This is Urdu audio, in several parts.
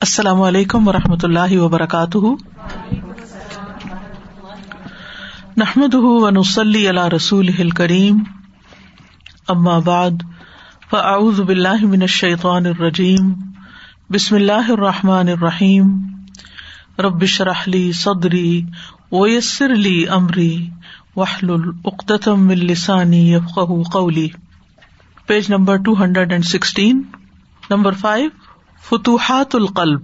السلام علیکم و رحمۃ اللہ وبرکاتہ۔ نحمد ونسلی علی رسول کریم ام بعد، فاعوذ باللہ من الشیطان الرجیم۔ بسم اللہ الرحمٰن الرحیم۔ ربش رحلی صدری ویسر علی عمری وحل العقدم السانی قولی۔ Page number two hundred and sixteen number five فتوحات القلب.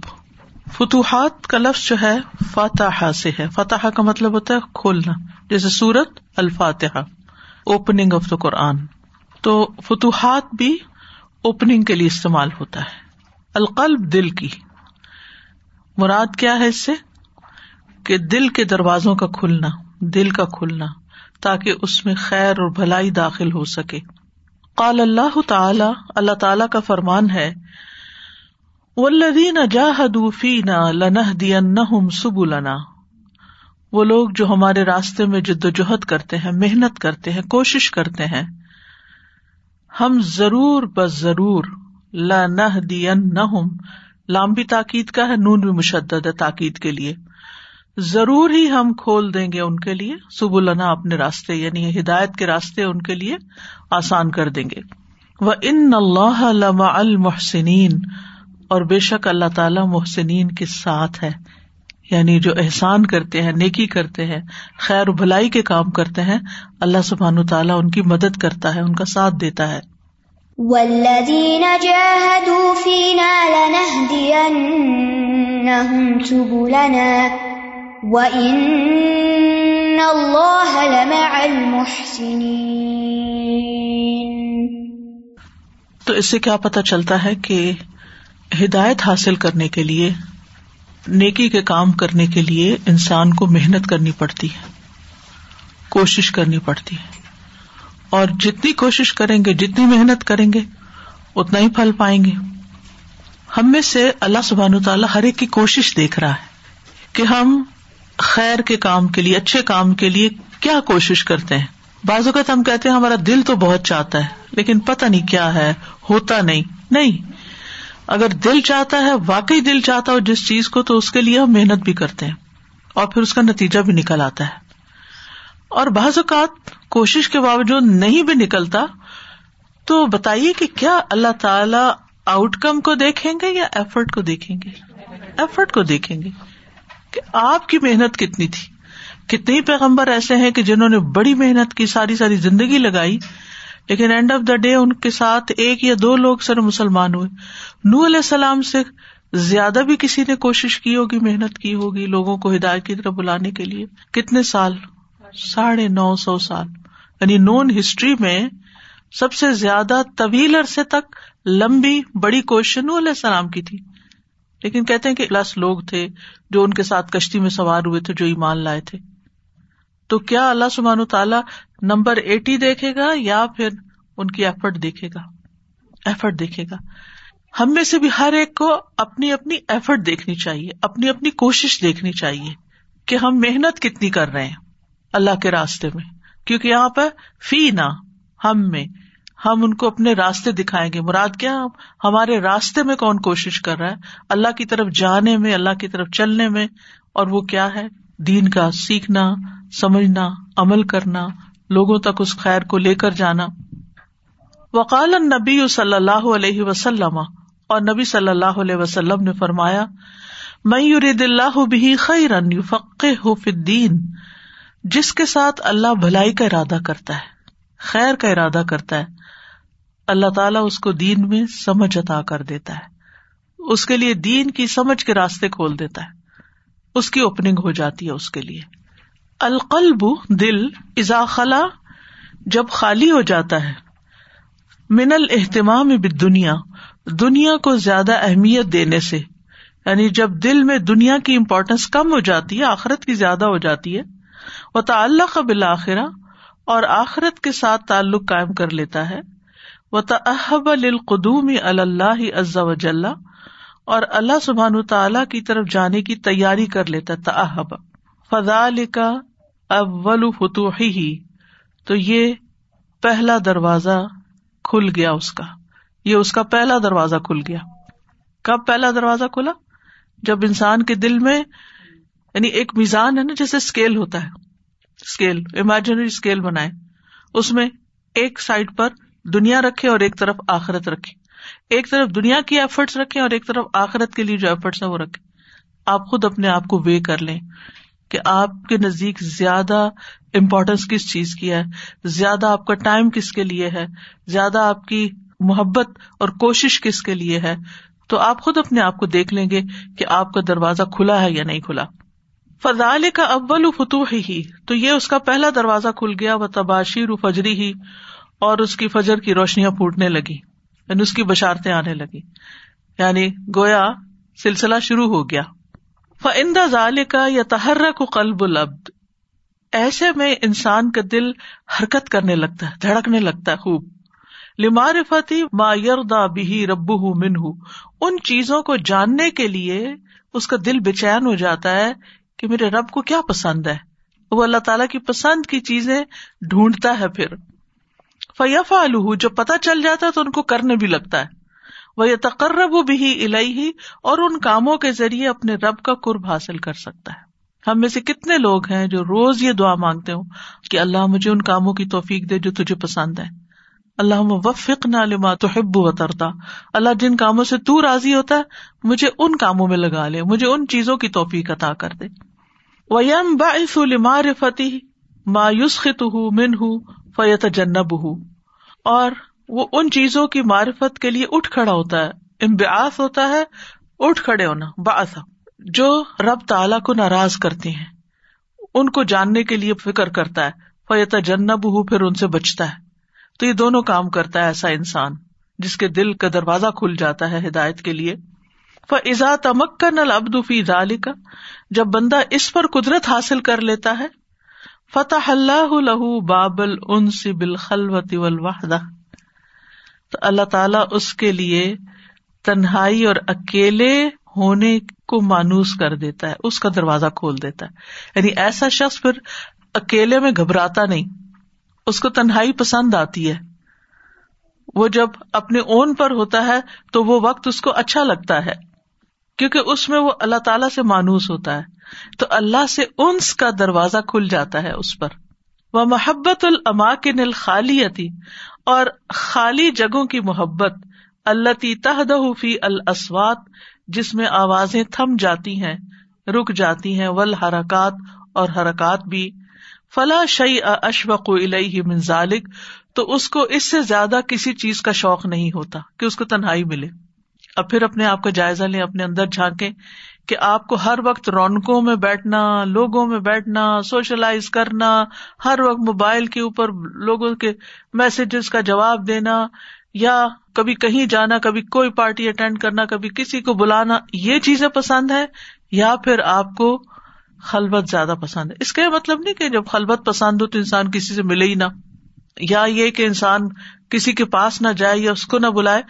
فتوحات کا لفظ جو ہے فاتح سے ہے. فتح کا مطلب ہوتا ہے کھولنا. جیسے سورت الفاتحہ اوپننگ آف دا قرآن تو فتوحات بھی اوپننگ کے لیے استعمال ہوتا ہے. القلب دل کی. مراد کیا ہے اس سے؟ کہ دل کے دروازوں کا کھلنا، دل کا کھلنا، تاکہ اس میں خیر اور بھلائی داخل ہو سکے. قال اللہ تعالی اللہ تعالی کا فرمان ہے ولدین جاہدو فینا لنح دین سب وہ لوگ جو ہمارے راستے میں جد و جہد کرتے ہیں، محنت کرتے ہیں، کوشش کرتے ہیں، ہم ضرور بس ضرور لنح دین لامبی تاکید کا ہے، نون بھی مشدد ہے تاکید کے لیے۔ ضرور ہی ہم کھول دیں گے ان کے لیے سب النا اپنے راستے یعنی ہدایت کے راستے ان کے لیے آسان کر دیں گے۔ وہ ان اللہ المحسنین اور بے شک اللہ تعالیٰ محسنین کے ساتھ ہے۔ یعنی جو احسان کرتے ہیں نیکی کرتے ہیں خیر بھلائی کے کام کرتے ہیں اللہ سبحان تعالیٰ ان کی مدد کرتا ہے ان کا ساتھ دیتا ہے۔ تو اس سے کیا پتا چلتا ہے کہ ہدایت حاصل کرنے کے لیے، نیکی کے کام کرنے کے لیے انسان کو محنت کرنی پڑتی ہے، کوشش کرنی پڑتی ہے۔ اور جتنی کوشش کریں گے، جتنی محنت کریں گے، اتنا ہی پھل پائیں گے۔ ہم میں سے اللہ سبحان تعالیٰ ہر ایک کی کوشش دیکھ رہا ہے کہ ہم خیر کے کام کے لیے، اچھے کام کے لیے کیا کوشش کرتے ہیں۔ بعض اوقات ہم کہتے ہیں، ہمارا دل تو بہت چاہتا ہے، لیکن پتا نہیں کیا ہے، ہوتا نہیں۔ نہیں۔ اگر دل چاہتا ہے، واقعی دل چاہتا ہو جس چیز کو، تو اس کے لیے ہم محنت بھی کرتے ہیں۔ اور پھر اس کا نتیجہ بھی نکل آتا ہے۔ اور بعض اوقات کوشش کے باوجود نہیں بھی نکلتا، تو بتائیے کہ کیا اللہ تعالی آؤٹ کم کو دیکھیں گے یا ایفرٹ کو دیکھیں گے؟ ایفرٹ کو دیکھیں گے۔ کہ آپ کی محنت کتنی تھی؟ کتنے پیغمبر ایسے ہیں کہ جنہوں نے بڑی محنت کی، ساری ساری زندگی لگائی لیکن اینڈ آف دا ڈے ان کے ساتھ ایک یا دو لوگ سر مسلمان ہوئے۔ نو علیہ السلام سے زیادہ بھی کسی نے کوشش کی ہوگی، محنت کی ہوگی لوگوں کو ہدایت کی طرف بلانے کے لیے۔ کتنے سال؟ ساڑھے نو سو سال۔ یعنی نون ہسٹری میں سب سے زیادہ طویل عرصے تک لمبی بڑی کوشش نو علیہ السلام کی تھی۔ لیکن کہتے ہیں کہ پلس لوگ تھے جو ان کے ساتھ کشتی میں سوار ہوئے تھے، جو ایمان لائے تھے۔ تو کیا اللہ سبحان تعالیٰ نمبر ایٹی دیکھے گا یا پھر ان کی ایفرٹ دیکھے گا؟ ایفرٹ دیکھے گا۔ ہم میں سے بھی ہر ایک کو اپنی اپنی ایفرٹ دیکھنی چاہیے، اپنی اپنی کوشش دیکھنی چاہیے کہ ہم محنت کتنی کر رہے ہیں اللہ کے راستے میں۔ کیونکہ یہاں پہ فی نہ ہم میں، ہم ان کو اپنے راستے دکھائیں گے۔ مراد کیا ہمارے راستے میں کون کوشش کر رہا ہے؟ اللہ کی طرف جانے میں، اللہ کی طرف چلنے میں، اور وہ کیا ہے؟ دین کا سیکھنا سمجھنا، عمل کرنا، لوگوں تک اس خیر کو لے کر جانا۔ وقال نبی صلی اللہ علیہ وسلم، اور نبی صلی اللہ علیہ وسلم نے فرمایا میں یرید اللہ بھی خیرن فق الدین جس کے ساتھ اللہ بھلائی کا ارادہ کرتا ہے، خیر کا ارادہ کرتا ہے، اللہ تعالیٰ اس کو دین میں سمجھ عطا کر دیتا ہے۔ اس کے لیے دین کی سمجھ کے راستے کھول دیتا ہے۔ اس کی اوپننگ ہو جاتی ہے اس کے لیے۔ القلب دل ازا خلا، جب خالی ہو جاتا ہے۔ من الحتمام دنیا دنیا کو زیادہ اہمیت دینے سے۔ یعنی جب دل میں دنیا کی امپورٹینس کم ہو جاتی ہے، آخرت کی زیادہ ہو جاتی ہے۔ وہ تعلق بالآخرہ، اور آخرت کے ساتھ تعلق قائم کر لیتا ہے۔ وہ تحب القدوم اللہ عز وجل، اور اللہ سبحان تعالی کی طرف جانے کی تیاری کر لیتا تحب فضا کا اول فتوحی ہی۔ تو یہ پہلا دروازہ کھل گیا اس کا۔ یہ اس کا پہلا دروازہ کھل گیا۔ کب پہلا دروازہ کھلا؟ جب انسان کے دل میں یعنی ایک میزان ہے نا جیسے اسکیل ہوتا ہے۔ اسکیل امیجنری اسکیل بنائے۔ اس میں ایک سائڈ پر دنیا رکھے اور ایک طرف آخرت رکھے۔ ایک طرف دنیا کی ایفرٹس رکھے اور ایک طرف آخرت کے لیے جو ایفرٹس ہیں وہ رکھے۔ آپ خود اپنے آپ کو وے کر لیں۔ کہ آپ کے نزدیک زیادہ امپورٹینس کس چیز کی ہے؟ زیادہ آپ کا ٹائم کس کے لیے ہے؟ زیادہ آپ کی محبت اور کوشش کس کے لیے ہے؟ تو آپ خود اپنے آپ کو دیکھ لیں گے کہ آپ کا دروازہ کھلا ہے یا نہیں کھلا۔ فضال کا اول فتوح ہی تو یہ اس کا پہلا دروازہ کھل گیا وہ تباشیر فجری ہی اور اس کی فجر کی روشنیاں پھوٹنے لگی یعنی اس کی بشارتیں آنے لگی۔ یعنی گویا سلسلہ شروع ہو گیا۔ فندا ضال کا یا تہرا کو قلب العبد۔ ایسے میں انسان کا دل حرکت کرنے لگتا ہے، دھڑکنے لگتا ہے خوب۔ لمارفتی ما یردا بھی رب من ان چیزوں کو جاننے کے لیے اس کا دل بے چین ہو جاتا ہے کہ میرے رب کو کیا پسند ہے۔ وہ اللہ تعالیٰ کی پسند کی چیزیں ڈھونڈتا ہے پھر۔ فیف الح جو پتا چل جاتا ہے تو ان کو کرنے بھی لگتا ہے۔ وہ یہ تقرب بھی الہی اور ان کاموں کے ذریعے اپنے رب کا قرب حاصل کر سکتا ہے۔ ہم میں سے کتنے لوگ ہیں جو روز یہ دعا مانگتے ہوں کہ اللہ مجھے ان کاموں کی توفیق دے جو تجھے پسند ہے اللہ وفق نہ لما تو و ترتا اللہ جن کاموں سے تو راضی ہوتا ہے، مجھے ان کاموں میں لگا لے، مجھے ان چیزوں کی توفیق عطا کر دے۔ ویم باعث لما فتح مایوس خط ہوں من ہوں فیت جنب ہوں اور وہ ان چیزوں کی معرفت کے لیے اٹھ کھڑا ہوتا ہے۔ امبیاس ہوتا ہے، اٹھ کھڑے ہونا باس جو رب تعالیٰ کو ناراض کرتے ہیں، ان کو جاننے کے لیے فکر کرتا ہے۔ فیت جنب ہوں پھر ان سے بچتا ہے۔ تو یہ دونوں کام کرتا ہے ایسا انسان، جس کے دل کا دروازہ کھل جاتا ہے ہدایت کے لیے۔ فضا تمک کا نل ابدفی ظال کا جب بندہ اس پر قدرت حاصل کر لیتا ہے۔ فتح اللہ لہو بابل ان سی بالخلوتی والوحدہ تو اللہ تعالیٰ اس کے لیے تنہائی اور اکیلے ہونے کو مانوس کر دیتا ہے، اس کا دروازہ کھول دیتا ہے۔ یعنی ایسا شخص پھر اکیلے میں گھبراتا نہیں، اس کو تنہائی پسند آتی ہے۔ وہ جب اپنے اون پر ہوتا ہے تو وہ وقت اس کو اچھا لگتا ہے، کیونکہ اس میں وہ اللہ تعالی سے مانوس ہوتا ہے۔ تو اللہ سے انس کا دروازہ کھل جاتا ہے اس پر۔ وہ محبت الما کے نل خالی اور خالی جگہوں کی محبت اللہ تی تحدہ فی الاسوات، جس میں آوازیں تھم جاتی ہیں، رک جاتی ہیں ول حرکات اور حرکات بھی۔ فلا شعی اشوق من ذالک، تو اس کو اس سے زیادہ کسی چیز کا شوق نہیں ہوتا کہ اس کو تنہائی ملے۔ اب پھر اپنے آپ کا جائزہ لیں، اپنے اندر جھانکیں۔ کہ آپ کو ہر وقت رونقوں میں بیٹھنا، لوگوں میں بیٹھنا، سوشلائز کرنا، ہر وقت موبائل کے اوپر لوگوں کے میسجز کا جواب دینا، یا کبھی کہیں جانا، کبھی کوئی پارٹی اٹینڈ کرنا، کبھی کسی کو بلانا، یہ چیزیں پسند ہے یا پھر آپ کو خلبت زیادہ پسند ہے۔ اس کا مطلب نہیں کہ جب خلبت پسند ہو تو انسان کسی سے ملے ہی نہ۔ یا یہ کہ انسان کسی کے پاس نہ جائے یا اس کو نہ بلائے۔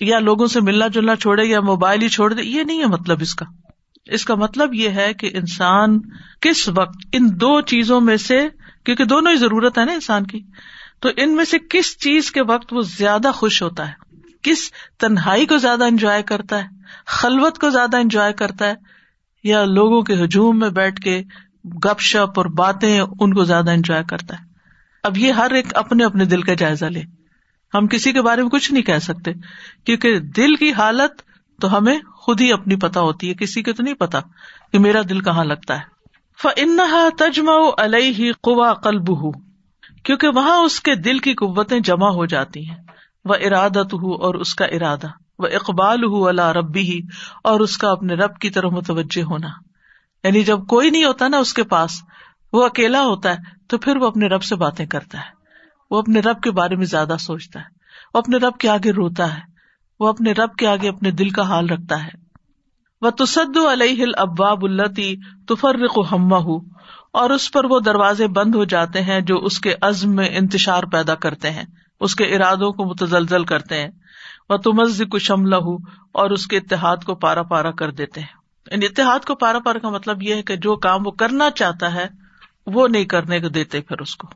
یا لوگوں سے ملنا جلنا چھوڑے یا موبائل ہی چھوڑ دے، یہ نہیں ہے مطلب اس کا۔ اس کا مطلب یہ ہے کہ انسان کس وقت، ان دو چیزوں میں سے، کیونکہ دونوں ہی ضرورت ہے نا انسان کی، تو ان میں سے کس چیز کے وقت وہ زیادہ خوش ہوتا ہے؟ کس تنہائی کو زیادہ انجوائے کرتا ہے؟ خلوت کو زیادہ انجوائے کرتا ہے؟ یا لوگوں کے ہجوم میں بیٹھ کے گپ شپ اور باتیں ان کو زیادہ انجوائے کرتا ہے؟ اب یہ ہر ایک اپنے اپنے دل کا جائزہ لے۔ ہم کسی کے بارے میں کچھ نہیں کہہ سکتے۔ کیونکہ دل کی حالت تو ہمیں خود ہی اپنی پتا ہوتی ہے، کسی کو تو نہیں پتا کہ میرا دل کہاں لگتا ہے۔ فنحا تجما علیہ قوا قلب کیونکہ وہاں اس کے دل کی قوتیں جمع ہو جاتی ہیں۔ وہ ارادت ہو اور اس کا ارادہ۔ وہ اقبال ہُو اللہ ربی ہی اور اس کا اپنے رب کی طرف متوجہ ہونا۔ یعنی جب کوئی نہیں ہوتا نا اس کے پاس، وہ اکیلا ہوتا ہے تو پھر وہ اپنے رب سے باتیں کرتا ہے۔ وہ اپنے رب کے بارے میں زیادہ سوچتا ہے۔ وہ اپنے رب کے آگے روتا ہے۔ وہ اپنے رب کے آگے اپنے دل کا حال رکھتا ہے۔ وہ تصد علیہ اباب التی تفرق ہما اور اس پر وہ دروازے بند ہو جاتے ہیں جو اس کے عزم میں انتشار پیدا کرتے ہیں۔ اس کے ارادوں کو متزلزل کرتے ہیں۔ وہ تمز کو شملہ ہو اور اس کے اتحاد کو پارا پارا کر دیتے ہیں۔ یعنی اتحاد کو پارا پارا کا مطلب یہ ہے کہ جو کام وہ کرنا چاہتا ہے، وہ نہیں کرنے کو دیتے پھر اس کو۔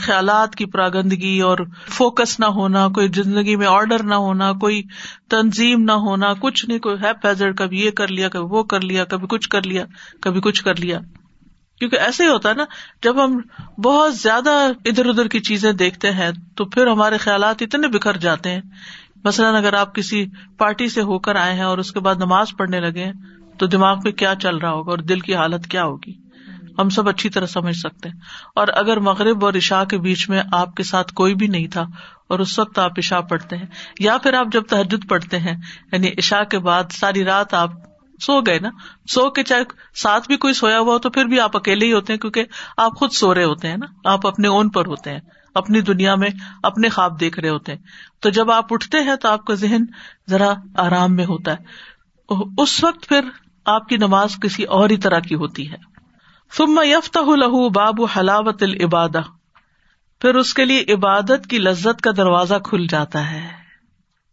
خیالات کی پراگندگی اور فوکس نہ ہونا، کوئی زندگی میں آرڈر نہ ہونا، کوئی تنظیم نہ ہونا، کچھ نہیں، کوئی ہے پیزر کبھی یہ کر لیا، کبھی وہ کر لیا، کبھی کچھ کر لیا، کبھی کچھ کر لیا۔ کیونکہ ایسے ہی ہوتا ہے نا، جب ہم بہت زیادہ ادھر ادھر کی چیزیں دیکھتے ہیں، تو پھر ہمارے خیالات اتنے بکھر جاتے ہیں۔ مثلاً اگر آپ کسی پارٹی سے ہو کر آئے ہیں اور اس کے بعد نماز پڑھنے لگے ہیں، تو دماغ میں کیا چل رہا ہوگا اور دل کی حالت کیا ہوگی؟ ہم سب اچھی طرح سمجھ سکتے ہیں۔ اور اگر مغرب اور عشاء کے بیچ میں آپ کے ساتھ کوئی بھی نہیں تھا اور اس وقت آپ عشاء پڑھتے ہیں، یا پھر آپ جب تحجد پڑھتے ہیں یعنی عشاء کے بعد ساری رات آپ سو گئے نا، سو کے چاہے ساتھ بھی کوئی سویا ہوا ہو تو پھر بھی آپ اکیلے ہی ہوتے ہیں کیونکہ آپ خود سو رہے ہوتے ہیں نا، آپ اپنے اون پر ہوتے ہیں، اپنی دنیا میں اپنے خواب دیکھ رہے ہوتے ہیں۔ تو جب آپ اٹھتے ہیں تو آپ کا ذہن ذرا آرام میں ہوتا ہے۔ اس وقت پھر آپ کی نماز کسی اور ہی طرح کی ہوتی ہے۔ ثم یفتح لہو باب حلاوت العبادہ۔ پھر اس کے لیے عبادت کی لذت کا دروازہ کھل جاتا ہے۔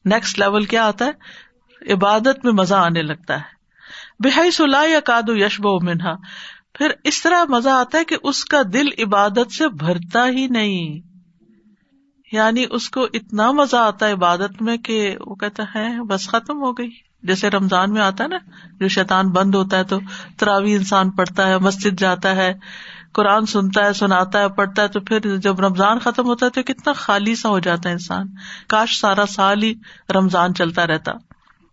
نیکسٹ لیول کیا آتا ہے؟ عبادت میں مزہ آنے لگتا ہے۔ بحی سلا یا کادو یشب و منہا۔ پھر اس طرح مزہ آتا ہے کہ اس کا دل عبادت سے بھرتا ہی نہیں۔ یعنی اس کو اتنا مزہ آتا ہے عبادت میں کہ وہ کہتا ہے، بس ختم ہو گئی۔ جیسے رمضان میں آتا ہے نا، جو شیطان بند ہوتا ہے تو تراوی انسان پڑھتا ہے، مسجد جاتا ہے، قرآن سنتا ہے، سناتا ہے، پڑھتا ہے، تو پھر جب رمضان ختم ہوتا ہے تو کتنا خالی سا ہو جاتا ہے انسان۔ کاش سارا سال ہی رمضان چلتا رہتا۔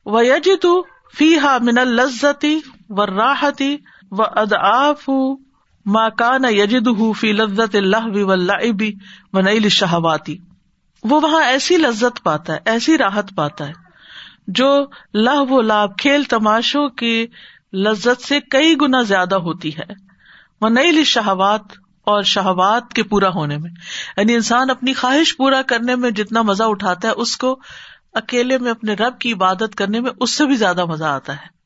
وہ تو فی ہا من الزتی و راحتی و ادآف ماں کا یجد فی لذت اللہ بھی و نئی شہواتی وہ وہاں ایسی لذت پاتا ہے، ایسی راحت پاتا ہے۔ جو لہ و لاب کھیل تماشوں کی لذت سے کئی گنا زیادہ ہوتی ہے۔ وہ نئی شہوات اور شہوات کے پورا ہونے میں۔ یعنی انسان اپنی خواہش پورا کرنے میں جتنا مزہ اٹھاتا ہے، اس کو اکیلے میں اپنے رب کی عبادت کرنے میں اس سے بھی زیادہ مزہ آتا ہے۔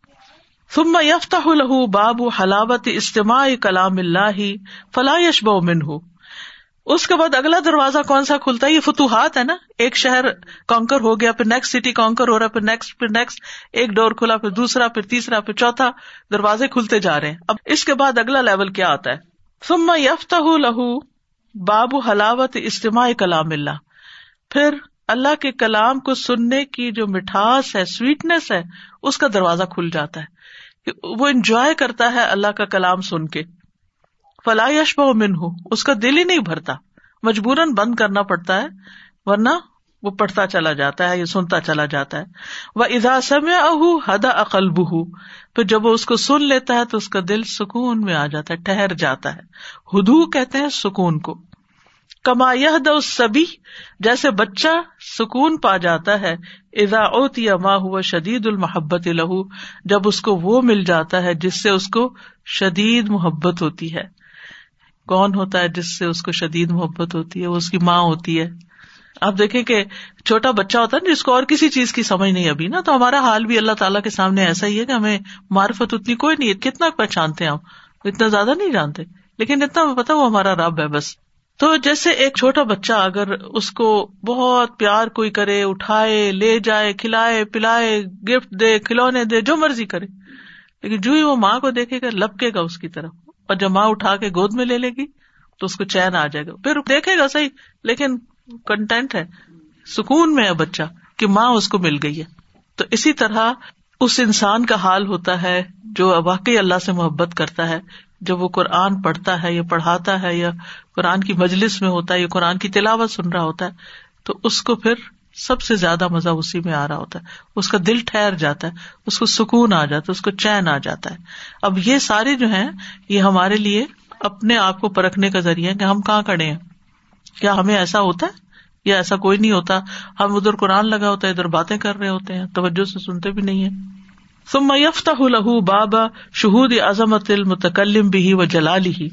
ثم یفتح لہو باب حلاوت اجتماع کلام اللہ فلا یشبہ من اس کے بعد اگلا دروازہ کون سا کھلتا ہے؟ یہ فتوحات ہے نا۔ ایک شہر کانکر ہو گیا، پھر نیکسٹ سٹی کانکر ہو رہا پھر نیکسٹ پھر نیکسٹ ایک ڈور کھلا، پھر دوسرا، پھر تیسرا، پھر چوتھا، دروازے کھلتے جا رہے ہیں۔ اب اس کے بعد اگلا لیول کیا آتا ہے؟ ثم یفتح لہو باب حلاوت اجتماع کلام اللہ۔ پھر اللہ کے کلام کو سننے کی جو مٹھاس ہے سویٹنیس ہے، اس کا دروازہ کھل جاتا ہے۔ وہ انجوائے کرتا ہے اللہ کا کلام سن کے۔ فلاح یشب من ہو اس کا دل ہی نہیں بھرتا۔ مجبوراً بند کرنا پڑتا ہے، ورنہ وہ پڑھتا چلا جاتا ہے یا سنتا چلا جاتا ہے۔ وہ ادا سم اہ ہدا اقلب پھر جب وہ اس کو سن لیتا ہے تو اس کا دل سکون میں آ جاتا ہے ٹہر جاتا ہے۔ ہدو کہتے ہیں سکون کو۔ کما یہ سبھی جیسے بچہ سکون پا جاتا ہے ادا اوتی ماں ہوا شدید المحبت لہو جب اس کو وہ مل جاتا ہے جس سے اس کو شدید محبت ہوتی ہے۔ کون ہوتا ہے جس سے اس کو شدید محبت ہوتی ہے، وہ اس کی ماں ہوتی ہے۔ آپ دیکھیں کہ چھوٹا بچہ ہوتا ہے جس کو اور کسی چیز کی سمجھ نہیں ابھی نا، تو ہمارا حال بھی اللہ تعالیٰ کے سامنے ایسا ہی ہے کہ ہمیں معرفت اتنی کوئی نہیں ہے کتنا پہچانتے ہیں ہم، اتنا زیادہ نہیں جانتے۔ لیکن اتنا پتا وہ ہمارا رب ہے بس۔ تو جیسے ایک چھوٹا بچہ اگر اس کو بہت پیار کوئی کرے، اٹھائے، لے جائے، کھلائے، پلائے، گفٹ دے، کھلونے دے، جو مرضی کرے، لیکن جو ہی وہ ماں کو دیکھے گا لپکے گا اس کی طرف۔ اور جب ماں اٹھا کے گود میں لے لے گی تو اس کو چین آ جائے گا۔ پھر دیکھے گا صحیح، لیکن کنٹینٹ ہے۔ سکون میں ہے بچہ کہ ماں اس کو مل گئی ہے۔ تو اسی طرح اس انسان کا حال ہوتا ہے جو واقعی اللہ سے محبت کرتا ہے۔ جب وہ قرآن پڑھتا ہے یا پڑھاتا ہے یا قرآن کی مجلس میں ہوتا ہے یا قرآن کی تلاوت سن رہا ہوتا ہے تو اس کو پھر سب سے زیادہ مزہ اسی میں آ رہا ہوتا ہے۔ اس کا دل ٹھہر جاتا ہے، اس کو سکون آ جاتا ہے، اس کو چین آ جاتا ہے۔ اب یہ سارے جو ہیں، یہ ہمارے لیے اپنے آپ کو پرکھنے کا ذریعہ ہے کہ ہم کہاں کھڑے ہیں۔ کیا ہمیں ایسا ہوتا ہے؟ یا ایسا کوئی نہیں ہوتا۔ ہم ادھر قرآن لگا ہوتا ہے، ادھر باتیں کر رہے ہوتے ہیں، توجہ سے سنتے بھی نہیں ہے ثم يفتح له بابا شہود عظمت المتکلم بھی و جلالی ہی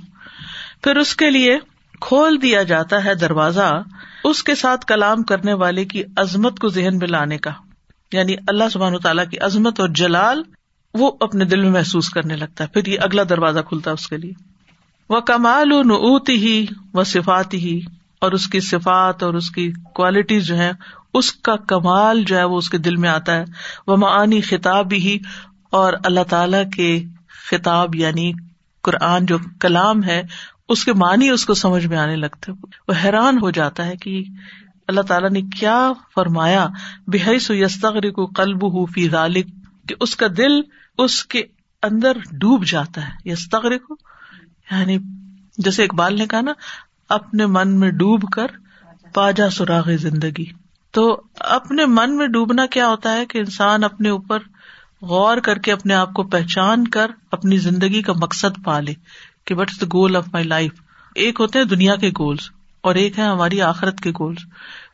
پھر اس کے لیے کھول دیا جاتا ہے دروازہ، اس کے ساتھ کلام کرنے والے کی عظمت کو ذہن میں لانے کا۔ یعنی اللہ سبحان تعالیٰ کی عظمت اور جلال وہ اپنے دل میں محسوس کرنے لگتا ہے۔ پھر یہ اگلا دروازہ کھلتا ہے اس کے لیے۔ وہ کمال و نعت ہی و صفات ہی اور اس کی صفات اور اس کی کوالٹیز جو ہے اس کا کمال جو ہے وہ اس کے دل میں آتا ہے۔ وہ معانی خطاب ہی اور اللہ تعالی کے خطاب یعنی قرآن جو کلام ہے اس کے معنی اس کو سمجھ میں آنے لگتے وہ حیران ہو جاتا ہے کہ اللہ تعالیٰ نے کیا فرمایا۔ بحی سو کو قلب ہو فی غالب کہ اس کا دل اس کے اندر ڈوب جاتا ہے۔ یستغری کو یعنی جیسے اقبال نے کہا نا، اپنے من میں ڈوب کر پاجا سراغ زندگی۔ تو اپنے من میں ڈوبنا کیا ہوتا ہے کہ انسان اپنے اوپر غور کر کے اپنے آپ کو پہچان کر اپنی زندگی کا مقصد پا لے۔ کہ what is the goal of my life ایک ہوتے ہیں دنیا کے گولس اور ایک ہے ہماری آخرت کے گولس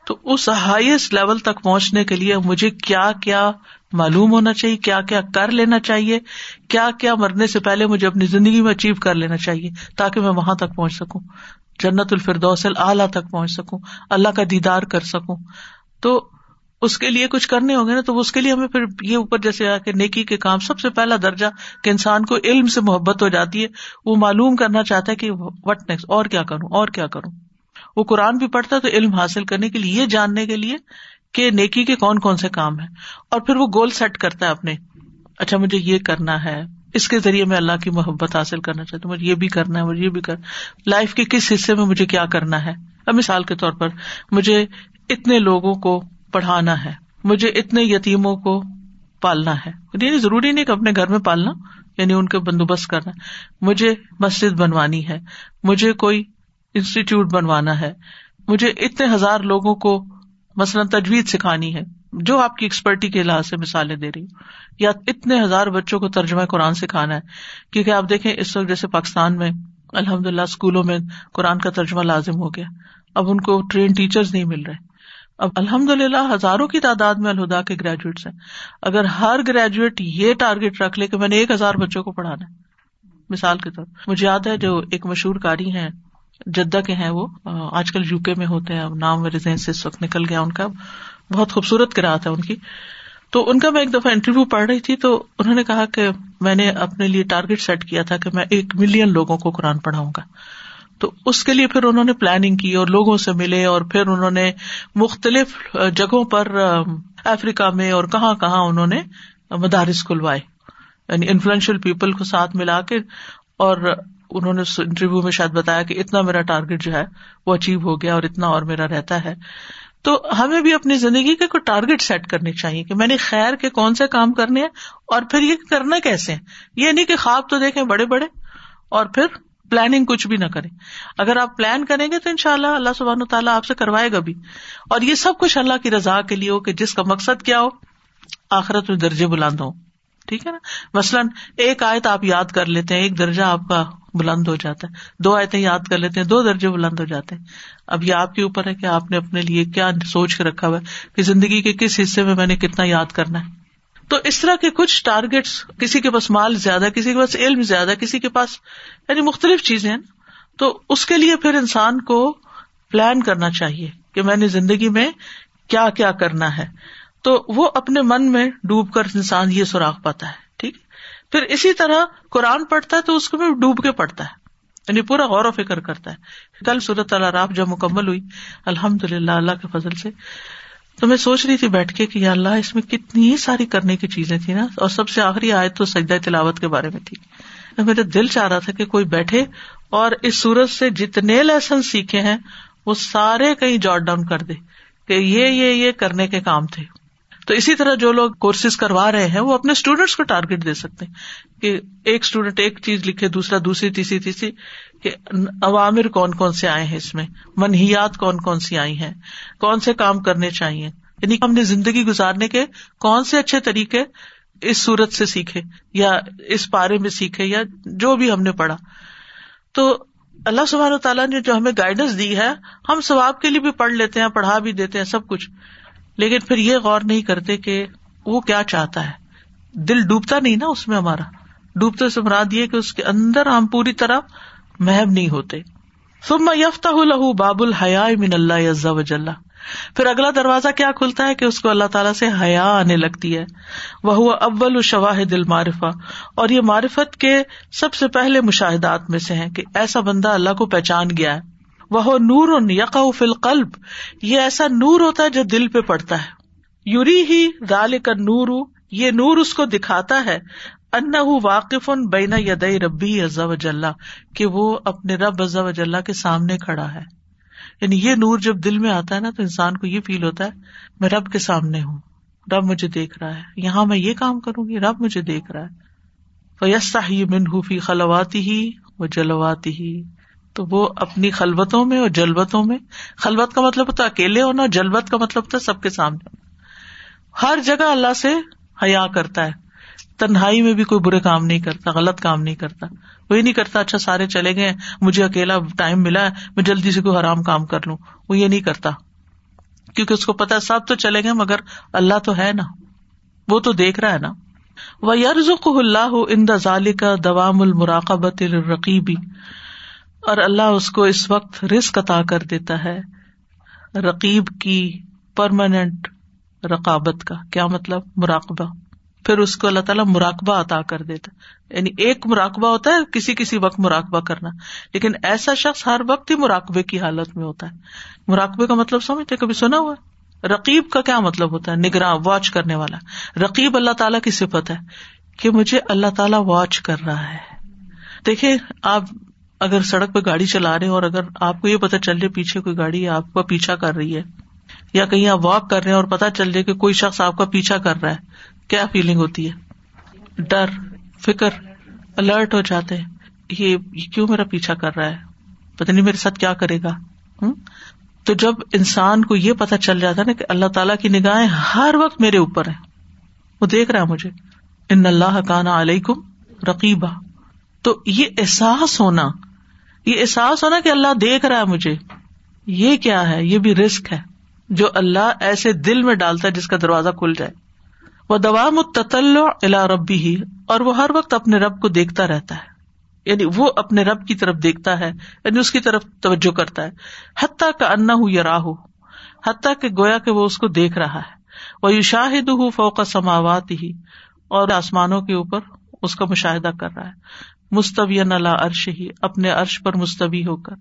تو اس ہائیسٹ لیول تک پہنچنے کے لیے مجھے کیا کیا معلوم ہونا چاہیے؟ کیا کیا کر لینا چاہیے؟ کیا کیا مرنے سے پہلے مجھے اپنی زندگی میں اچیو کر لینا چاہیے تاکہ میں وہاں تک پہنچ سکوں؟ جنت الفردوس اعلیٰ تک پہنچ سکوں، اللہ کا دیدار کر سکوں۔ تو اس کے لیے کچھ کرنے ہوں گے نا، تو اس کے لیے ہمیں پھر یہ اوپر جیسے آ کے نیکی کے کام سب سے پہلا درجہ کہ انسان کو علم سے محبت ہو جاتی ہے۔ وہ معلوم کرنا چاہتا ہے کہ وٹ نیکسٹ اور کیا کروں، اور کیا کروں۔ وہ قرآن بھی پڑھتا ہے تو علم حاصل کرنے کے لیے، یہ جاننے کے لیے کہ نیکی کے کون کون سے کام ہے اور پھر وہ گول سیٹ کرتا ہے اپنے۔ اچھا مجھے یہ کرنا ہے۔ اس کے ذریعے میں اللہ کی محبت حاصل کرنا چاہتا ہوں۔ مجھے یہ بھی کرنا ہے، مجھے یہ بھی کر۔ لائف کے کس حصے میں مجھے کیا کرنا ہے؟ اب مثال کے طور پر مجھے اتنے لوگوں کو پڑھانا ہے۔ مجھے اتنے یتیموں کو پالنا ہے۔ یعنی ضروری نہیں کہ اپنے گھر میں پالنا یعنی ان کے بندوبست کرنا۔ مجھے مسجد بنوانی ہے، مجھے کوئی انسٹیٹیوٹ بنوانا ہے۔ مجھے اتنے ہزار لوگوں کو مثلاً تجویز سکھانی ہے، جو آپ کی ایکسپرٹی کے لحاظ سے مثالیں دے رہی ہوں۔ یا اتنے ہزار بچوں کو ترجمہ قرآن سکھانا ہے۔ کیونکہ آپ دیکھیں، اس وقت جیسے پاکستان میں الحمد للہ اسکولوں میں قرآن کا ترجمہ لازم ہو گیا۔ اب ان کو ٹرین ٹیچرز نہیں مل رہے۔ اب الحمد للہ ہزاروں کی تعداد میں الہدا کے گریجویٹس ہیں۔ اگر ہر گریجویٹ یہ ٹارگیٹ رکھ لے کہ میں نے ایک ہزار بچوں کو پڑھانا ہے۔ مثال کے طور مجھے یاد ہے جو ایک مشہور کاری ہیں، جدہ کے ہیں وہ آج کل یو کے میں ہوتے ہیں نام میرے ذہن سے اس وقت نکل گیا ان کا۔ بہت خوبصورت کرا تھا ان کی۔ تو ان کا میں ایک دفعہ انٹرویو پڑھ رہی تھی تو انہوں نے کہا کہ میں نے اپنے لیے ٹارگیٹ سیٹ کیا تھا کہ میں ایک ملین لوگوں کو قرآن پڑھاؤں گا۔ تو اس کے لیے پھر انہوں نے پلاننگ کی اور لوگوں سے ملے اور پھر انہوں نے مختلف جگہوں پر افریقہ میں اور کہاں کہاں انہوں نے مدارس کھلوائے یعنی انفلوئنشل پیپل کو ساتھ ملا کے اور انہوں نے انٹرویو میں شاید بتایا کہ اتنا میرا ٹارگیٹ جو ہے وہ اچیو ہو گیا اور اتنا اور میرا رہتا ہے۔ تو ہمیں بھی اپنی زندگی کے کوئی ٹارگیٹ سیٹ کرنے چاہیے کہ میں نے خیر کے کون سے کام کرنے ہیں اور پھر یہ کرنا کیسے ہیں؟ یہ نہیں کہ خواب تو دیکھیں بڑے بڑے اور پھر پلاننگ کچھ بھی نہ کریں۔ اگر آپ پلان کریں گے تو ان شاء اللہ اللہ سبحان تعالیٰ آپ سے کروائے گا بھی۔ اور یہ سب کچھ اللہ کی رضا کے لیے ہو کہ جس کا مقصد کیا ہو، آخرت میں درجے بلند ہو ٹھیک ہے نا؟ مثلاً ایک آیت آپ یاد کر لیتے ہیں، ایک درجہ آپ کا بلند ہو جاتا ہے۔ دو آیتیں یاد کر لیتے ہیں، دو درجے بلند ہو جاتے ہیں۔ اب یہ آپ کے اوپر ہے کہ آپ نے اپنے لیے کیا سوچ کے رکھا ہوا ہے کہ زندگی کے کس حصے میں میں نے کتنا یاد کرنا ہے۔ تو اس طرح کے کچھ ٹارگیٹس کسی کے پاس مال زیادہ، کسی کے پاس علم زیادہ، کسی کے پاس یعنی مختلف چیزیں ہیں، تو اس کے لیے پھر انسان کو پلان کرنا چاہیے کہ میں نے زندگی میں کیا کیا کرنا ہے۔ تو وہ اپنے من میں ڈوب کر انسان یہ سوراخ پاتا ہے، ٹھیک؟ پھر اسی طرح قرآن پڑھتا ہے تو اس کو بھی ڈوب کے پڑھتا ہے یعنی پورا غور و فکر کرتا ہے۔ کل صورت اللہ راف جب مکمل ہوئی الحمد للہ اللہ کے فضل سے تو میں سوچ رہی تھی بیٹھ کے کہ اللہ، اس میں کتنی ساری کرنے کی چیزیں تھیں نا۔ اور سب سے آخری آئے تو سجدہ تلاوت کے بارے میں تھی۔ میرا دل چاہ رہا تھا کہ کوئی بیٹھے اور اس سورت سے جتنے لیسن سیکھے ہیں، وہ سارے کہیں جاٹ ڈاؤن کر دے کہ یہ یہ یہ کرنے کے کام تھے۔ تو اسی طرح جو لوگ کورسز کروا رہے ہیں، وہ اپنے اسٹوڈینٹس کو ٹارگیٹ دے سکتے ہیں کہ ایک اسٹوڈینٹ ایک چیز لکھے، دوسرا، دوسری، تیسری تیسری، کہ عوامر کون کون سے آئے ہیں اس میں؟ منحیات کون کون سی آئی ہیں؟ کون سے کام کرنے چاہیے؟ یعنی ہم نے زندگی گزارنے کے کون سے اچھے طریقے اس صورت سے سیکھے یا اس پارے میں سیکھے یا جو بھی ہم نے پڑھا۔ تو اللہ سبحان تعالیٰ نے جو ہمیں گائیڈنس دی ہے، ہم ثواب کے لیے بھی پڑھ لیتے ہیں، پڑھا بھی دیتے ہیں، سب کچھ۔ لیکن پھر یہ غور نہیں کرتے کہ وہ کیا چاہتا ہے۔ دل ڈوبتا نہیں نا اس میں ہمارا۔ ڈوبتے سے مراد یہ کہ اس کے اندر ہم پوری طرح محب نہیں ہوتے۔ ثم یفتا لہو باب الحیا من اللہ وجل پھر اگلا دروازہ کیا کھلتا ہے کہ اس کو اللہ تعالیٰ سے حیا آنے لگتی ہے۔ وہ اول شواہ دل معرفا اور یہ معرفت کے سب سے پہلے مشاہدات میں سے ہے کہ ایسا بندہ اللہ کو پہچان گیا ہے۔ وہ نور یقا فلقلب یہ ایسا نور ہوتا ہے جو دل پہ پڑتا ہے۔ یوری ہی دال کا نور یہ نور اس کو دکھاتا ہے۔ انا واقف ان بینا یدئی ربی ازا وجاللہ کہ وہ اپنے رب ازا وجاللہ کے سامنے کھڑا ہے۔ یعنی یہ نور جب دل میں آتا ہے نا تو انسان کو یہ فیل ہوتا ہے، میں رب کے سامنے ہوں، رب مجھے دیکھ رہا ہے، یہاں میں یہ کام کروں گی، رب مجھے دیکھ رہا ہے۔ فیستا ہی منحفی خلواتی ہی وہ جلواتی ہی تو وہ اپنی خلبتوں میں اور جلبتوں میں خلبت کا مطلب ہوتا ہے اکیلے ہونا جلبت کا مطلب ہوتا ہے سب کے سامنے ہر جگہ اللہ سے حیا کرتا ہے۔ تنہائی میں بھی کوئی برے کام نہیں کرتا، غلط کام نہیں کرتا۔ وہی نہیں کرتا اچھا سارے چلے گئے، مجھے اکیلا ٹائم ملا ہے، میں جلدی سے کوئی حرام کام کر لوں۔ وہ یہ نہیں کرتا۔ کیونکہ اس کو پتا سب تو چلے گئے، مگر اللہ تو ہے نا۔ وہ تو دیکھ رہا ہے نا۔ وہ یرز اللہ ان ظالی کا دوام المراقبت رقیبی اور اللہ اس کو اس وقت رسک عطا کر دیتا ہے رقیب کی پرماننٹ رقابت کا کیا مطلب؟ مراقبہ۔ پھر اس کو اللہ تعالیٰ مراقبہ عطا کر دیتا۔ یعنی ایک مراقبہ ہوتا ہے، کسی کسی وقت مراقبہ کرنا۔ لیکن ایسا شخص ہر وقت ہی مراقبے کی حالت میں ہوتا ہے۔ مراقبے کا مطلب سمجھتے کبھی سنا ہوا رقیب کا کیا مطلب ہوتا ہے؟ نگراں واچ کرنے والا۔ رقیب اللہ تعالیٰ کی صفت ہے کہ مجھے اللہ تعالیٰ واچ کر رہا ہے۔ دیکھیے آپ اگر سڑک پہ گاڑی چلا رہے اور اگر آپ کو یہ پتا چل رہے پیچھے کوئی گاڑی آپ کا پیچھا کر رہی ہے، یا کہیں آپ واک کر رہے ہیں اور پتا چل جائے کہ کوئی شخص آپ کا پیچھا کر رہا ہے، کیا فیلنگ ہوتی ہے؟ ڈر، فکر الرٹ ہو جاتے یہ کیوں میرا پیچھا کر رہا ہے؟ پتا نہیں میرے ساتھ کیا کرے گا؟ تو جب انسان کو یہ پتا چل جاتا نا کہ اللہ تعالیٰ کی نگاہیں ہر وقت میرے اوپر ہے وہ دیکھ رہا ہے مجھے، ان اللہ کانا علیکم رقیبہ تو یہ احساس ہونا یہ احساس ہونا کہ اللہ دیکھ رہا ہے مجھے۔ یہ کیا ہے؟ یہ بھی رسک ہے جو اللہ ایسے دل میں ڈالتا ہے جس کا دروازہ کھل جائے۔ وہ دوا متل الا ربی ہی اور وہ ہر وقت اپنے رب کو دیکھتا رہتا ہے۔ یعنی وہ اپنے رب کی طرف دیکھتا ہے یعنی اس کی طرف توجہ کرتا ہے۔ حتیٰ کا انا ہو یا راہ حتیٰ کہ گویا کہ وہ اس کو دیکھ رہا ہے۔ وہ یو شاہد ہوں فوق سماوات ہی اور آسمانوں کے اوپر اس کا مشاہدہ کر رہا ہے۔ مستوی اللہ عرش ہی اپنے عرش پر مستوی ہو کر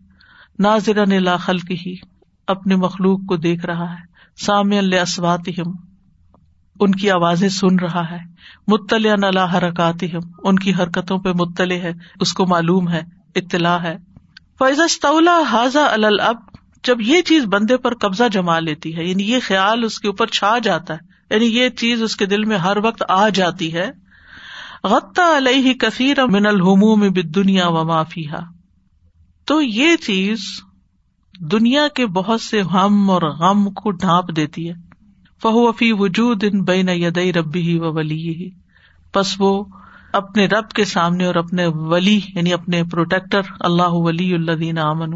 ناظر لا خلق ہی اپنے مخلوق کو دیکھ رہا ہے سام اسوات ان کی آوازیں سن رہا ہے مطلع نلا حرکات ان کی حرکتوں پہ مطلع ہے، اس کو معلوم ہے، اطلاع ہے۔ فیضا حاضا الب جب یہ چیز بندے پر قبضہ جما لیتی ہے یعنی یہ خیال اس کے اوپر چھا جاتا ہے یعنی یہ چیز اس کے دل میں ہر وقت آ جاتی ہے غطہ علیہ کثیر من الحموم دنیا و معافیہ تو یہ چیز دنیا کے بہت سے ہم اور غم کو ڈھانپ دیتی ہے۔ فہو فی وجود ان بین یدئی ربی ہی و ولی ہی بس وہ اپنے رب کے سامنے اور اپنے ولی یعنی اپنے پروٹیکٹر، اللہ ولی اللہ دین امن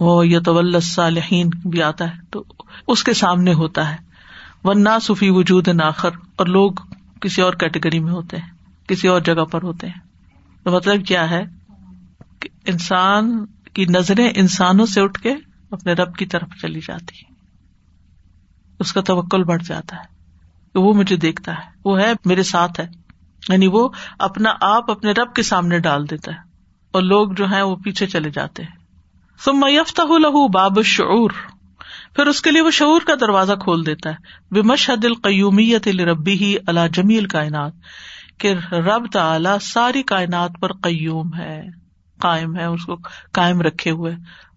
وہ یتول صالحین بھی آتا ہے تو اس کے سامنے ہوتا ہے۔ ورنہ صفی وجود ناخر اور لوگ کسی اور کیٹیگری میں ہوتے ہیں، کسی اور جگہ پر ہوتے ہیں۔ تو مطلب کیا ہے کہ انسان کی نظریں انسانوں سے اٹھ کے اپنے رب کی طرف چلی جاتی اس کا توکل بڑھ جاتا ہے کہ وہ مجھے دیکھتا ہے، وہ ہے میرے ساتھ ہے۔ یعنی وہ اپنا آپ اپنے رب کے سامنے ڈال دیتا ہے اور لوگ جو ہیں وہ پیچھے چلے جاتے ہیں۔ سم یفتہ لہو باب شعور پھر اس کے لیے وہ شعور کا دروازہ کھول دیتا ہے۔ بے مشحد القیومیت ربی ہی اللہ جمیل کائنات کہ رب تعلی ساری کائنات پر قیوم ہے، قائم ہے، اس کو قائم رکھے ہوئے۔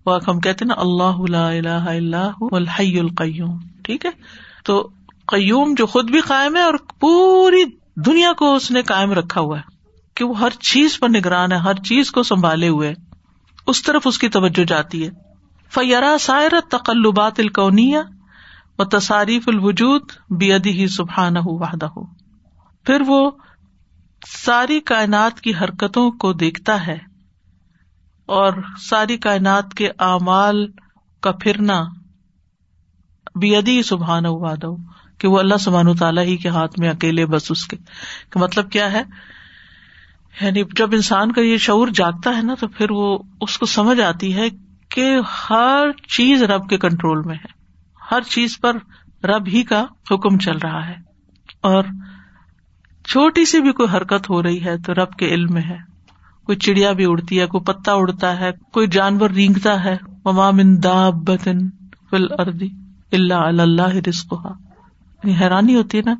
وہ ہم کہتے نا، اللہ اللہ اللہ الحی القیوم۔ ٹھیک ہے؟ تو قیوم جو خود بھی قائم ہے اور پوری دنیا کو اس نے قائم رکھا ہوا ہے، کہ وہ ہر چیز پر نگران ہے، ہر چیز کو سنبھالے ہوئے۔ اس طرف اس کی توجہ جاتی ہے۔ فیرا سائر تقلبات القونیا و تصاریف الوجود بیدی ہی سبحان ہو ہو پھر وہ ساری کائنات کی حرکتوں کو دیکھتا ہے اور ساری کائنات کے اعمال کا پھرنا بیدی سبحان دو کہ وہ اللہ سبحان تعالیٰ ہی کے ہاتھ میں اکیلے بس اس کے۔ مطلب کیا ہے؟ یعنی جب انسان کا یہ شعور جاگتا ہے نا، تو پھر وہ اس کو سمجھ آتی ہے کہ ہر چیز رب کے کنٹرول میں ہے۔ ہر چیز پر رب ہی کا حکم چل رہا ہے۔ اور چھوٹی سی بھی کوئی حرکت ہو رہی ہے تو رب کے علم میں ہے۔ کوئی چڑیا بھی اڑتی ہے، کوئی پتا اڑتا ہے، کوئی جانور رینگتا ہے۔ ممام اردی اللہ اللہ رسکا حیرانی ہوتی ہے نا،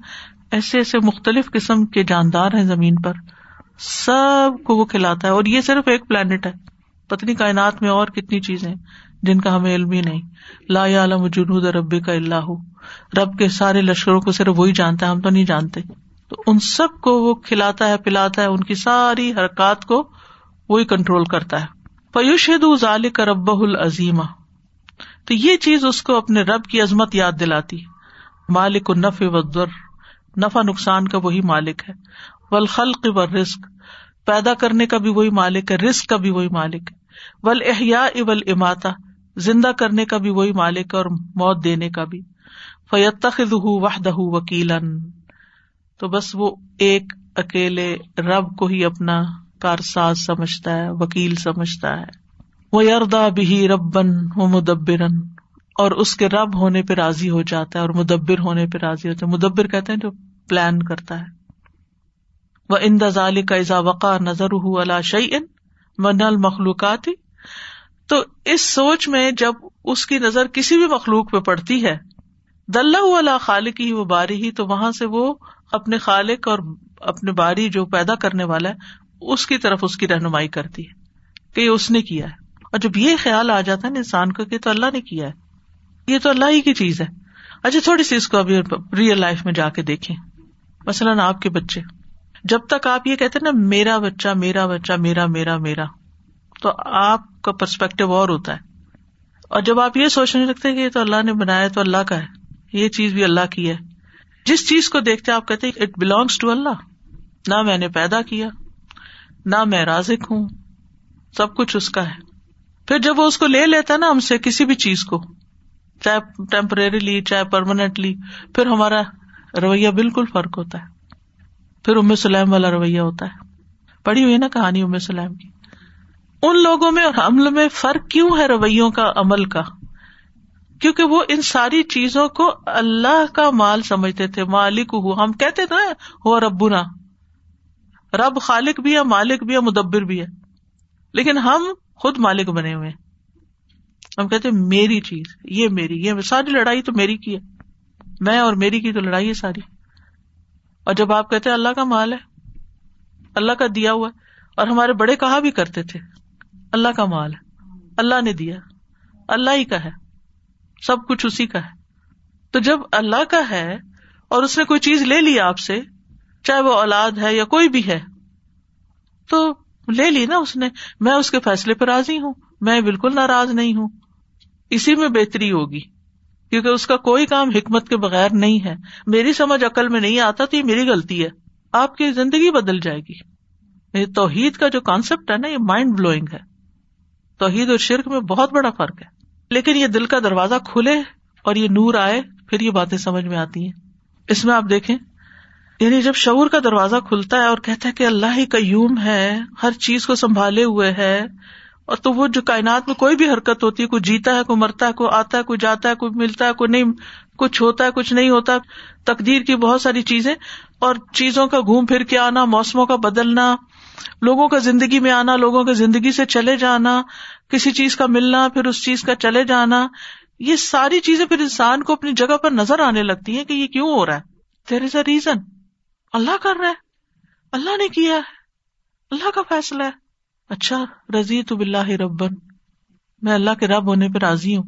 ایسے ایسے مختلف قسم کے جاندار ہیں زمین پر۔ سب کو وہ کھلاتا ہے اور یہ صرف ایک پلانٹ ہے۔ پتنی کائنات میں اور کتنی چیزیں جن کا ہمیں علم ہی نہیں۔ لا عالم جنود رب کا اللہ رب کے سارے لشکروں کو صرف وہی جانتا ہے، ہم تو نہیں جانتے۔ تو ان سب کو وہ کھلاتا ہے، پلاتا ہے، ان کی ساری حرکات کو وہی کنٹرول کرتا ہے۔ پیوشید ظال کا رب العظیمہ۔ تو یہ چیز اس کو اپنے رب کی عظمت یاد دلاتی۔ مالک النف و در نفا نقصان کا وہی مالک ہے۔ ولخلق و رسک پیدا کرنے کا بھی وہی مالک ہے رسک کا بھی وہی مالک ہے۔ ول احیا اول اماتا زندہ کرنے کا بھی وہی مالک ہے اور موت دینے کا بھی۔ فیت وحدہ وکیلن تو بس وہ ایک اکیلے رب کو ہی اپنا کارساز سمجھتا ہے، وکیل سمجھتا ہے۔ وہ یردا بھی ربن و مدبرن اور اس کے رب ہونے پہ راضی ہو جاتا ہے اور مدبر ہونے پہ راضی ہوتا ہے۔ مدبر کہتے ہیں جو پلان کرتا ہے۔ وہ ان دزال کا ازا وقع نظر ہُو اللہ شعی ان من المخلوقات. تو اس سوچ میں جب اس کی نظر کسی بھی مخلوق پہ پڑتی ہے دلہ خالق ہی وہ باری ہی تو وہاں سے وہ اپنے خالق اور اپنے باری جو پیدا کرنے والا ہے، اس کی طرف اس کی رہنمائی کرتی ہے کہ یہ اس نے کیا ہے۔ اور جب یہ خیال آ جاتا ہے نا انسان کو کہ تو اللہ نے کیا ہے، یہ تو اللہ ہی کی چیز ہے۔ اچھا تھوڑی سی اس کو ابھی ریئل لائف میں جا کے دیکھیں۔ مثلاً آپ کے بچے۔ جب تک آپ یہ کہتے نا میرا بچہ میرا بچہ، میرا میرا میرا، تو آپ کا پرسپیکٹو اور ہوتا ہے۔ اور جب آپ یہ سوچنے لگتے کہ یہ تو اللہ نے بنایا تو اللہ کا ہے۔ یہ چیز بھی اللہ کی ہے۔ جس چیز کو دیکھتے آپ کہتے اٹ بلونگس ٹو اللہ نہ میں نے پیدا کیا، نہ میں رازق ہوں۔ سب کچھ اس کا ہے۔ پھر جب وہ اس کو لے لیتا ہے نا ہم سے کسی بھی چیز کو، چاہے ٹیمپریریلی چاہے پرماننٹلی پھر ہمارا رویہ بالکل فرق ہوتا ہے۔ پھر ام سلیم والا رویہ ہوتا ہے۔ پڑھی ہوئی نا کہانی ام سلیم کی۔ ان لوگوں میں اور عمل میں فرق کیوں ہے رویوں کا، عمل کا؟ کیونکہ وہ ان ساری چیزوں کو اللہ کا مال سمجھتے تھے۔ مالک ہو، ہم کہتے تھے ہو رب نا رب خالق بھی ہے، مالک بھی ہے، مدبر بھی ہے۔ لیکن ہم خود مالک بنے ہوئے ہم کہتے میری چیز، یہ میری، یہ ساری لڑائی تو میری کی ہے۔ میں اور میری کی تو لڑائی ہے ساری۔ اور جب آپ کہتے اللہ کا مال ہے، اللہ کا دیا ہوا ہے، اور ہمارے بڑے کہا بھی کرتے تھے؟ اللہ کا مال ہے، اللہ نے دیا، اللہ ہی کا ہے، سب کچھ اسی کا ہے۔ تو جب اللہ کا ہے اور اس نے کوئی چیز لے لی آپ سے، چاہے وہ اولاد ہے یا کوئی بھی ہے، تو لے لی نا اس نے، میں اس کے فیصلے پہ راضی ہوں، میں بالکل ناراض نہیں ہوں، اسی میں بہتری ہوگی۔ کیونکہ اس کا کوئی کام حکمت کے بغیر نہیں ہے۔ میری سمجھ عقل میں نہیں آتا تو یہ میری غلطی ہے۔ آپ کی زندگی بدل جائے گی۔ یہ توحید کا جو کانسیپٹ ہے نا، یہ مائنڈ بلوئنگ ہے۔ توحید اور شرک میں بہت بڑا فرق ہے۔ لیکن یہ دل کا دروازہ کھلے اور یہ نور آئے، پھر یہ باتیں سمجھ میں آتی ہیں۔ اس میں آپ دیکھیں یعنی جب شعور کا دروازہ کھلتا ہے اور کہتا ہے کہ اللہ ہی قیوم ہے، ہر چیز کو سنبھالے ہوئے ہے اور تو وہ جو کائنات میں کوئی بھی حرکت ہوتی ہے، کوئی جیتا ہے، کوئی مرتا ہے، کوئی آتا ہے، کوئی جاتا ہے، کوئی ملتا ہے، کوئی نہیں، کچھ ہوتا ہے، کچھ نہیں ہوتا، تقدیر کی بہت ساری چیزیں اور چیزوں کا گھوم پھر کے آنا، موسموں کا بدلنا، لوگوں کا زندگی میں آنا، لوگوں کے زندگی سے چلے جانا، کسی چیز کا ملنا، پھر اس چیز کا چلے جانا، یہ ساری چیزیں پھر انسان کو اپنی جگہ پر نظر آنے لگتی ہیں کہ یہ کیوں ہو رہا ہے۔ دیر از اے ریزن اللہ کر رہا ہے۔ اللہ نے کیا ہے۔ اللہ کا فیصلہ ہے۔ اچھا رضی تو بلّہ ربن۔ میں اللہ کے رب ہونے پہ راضی ہوں۔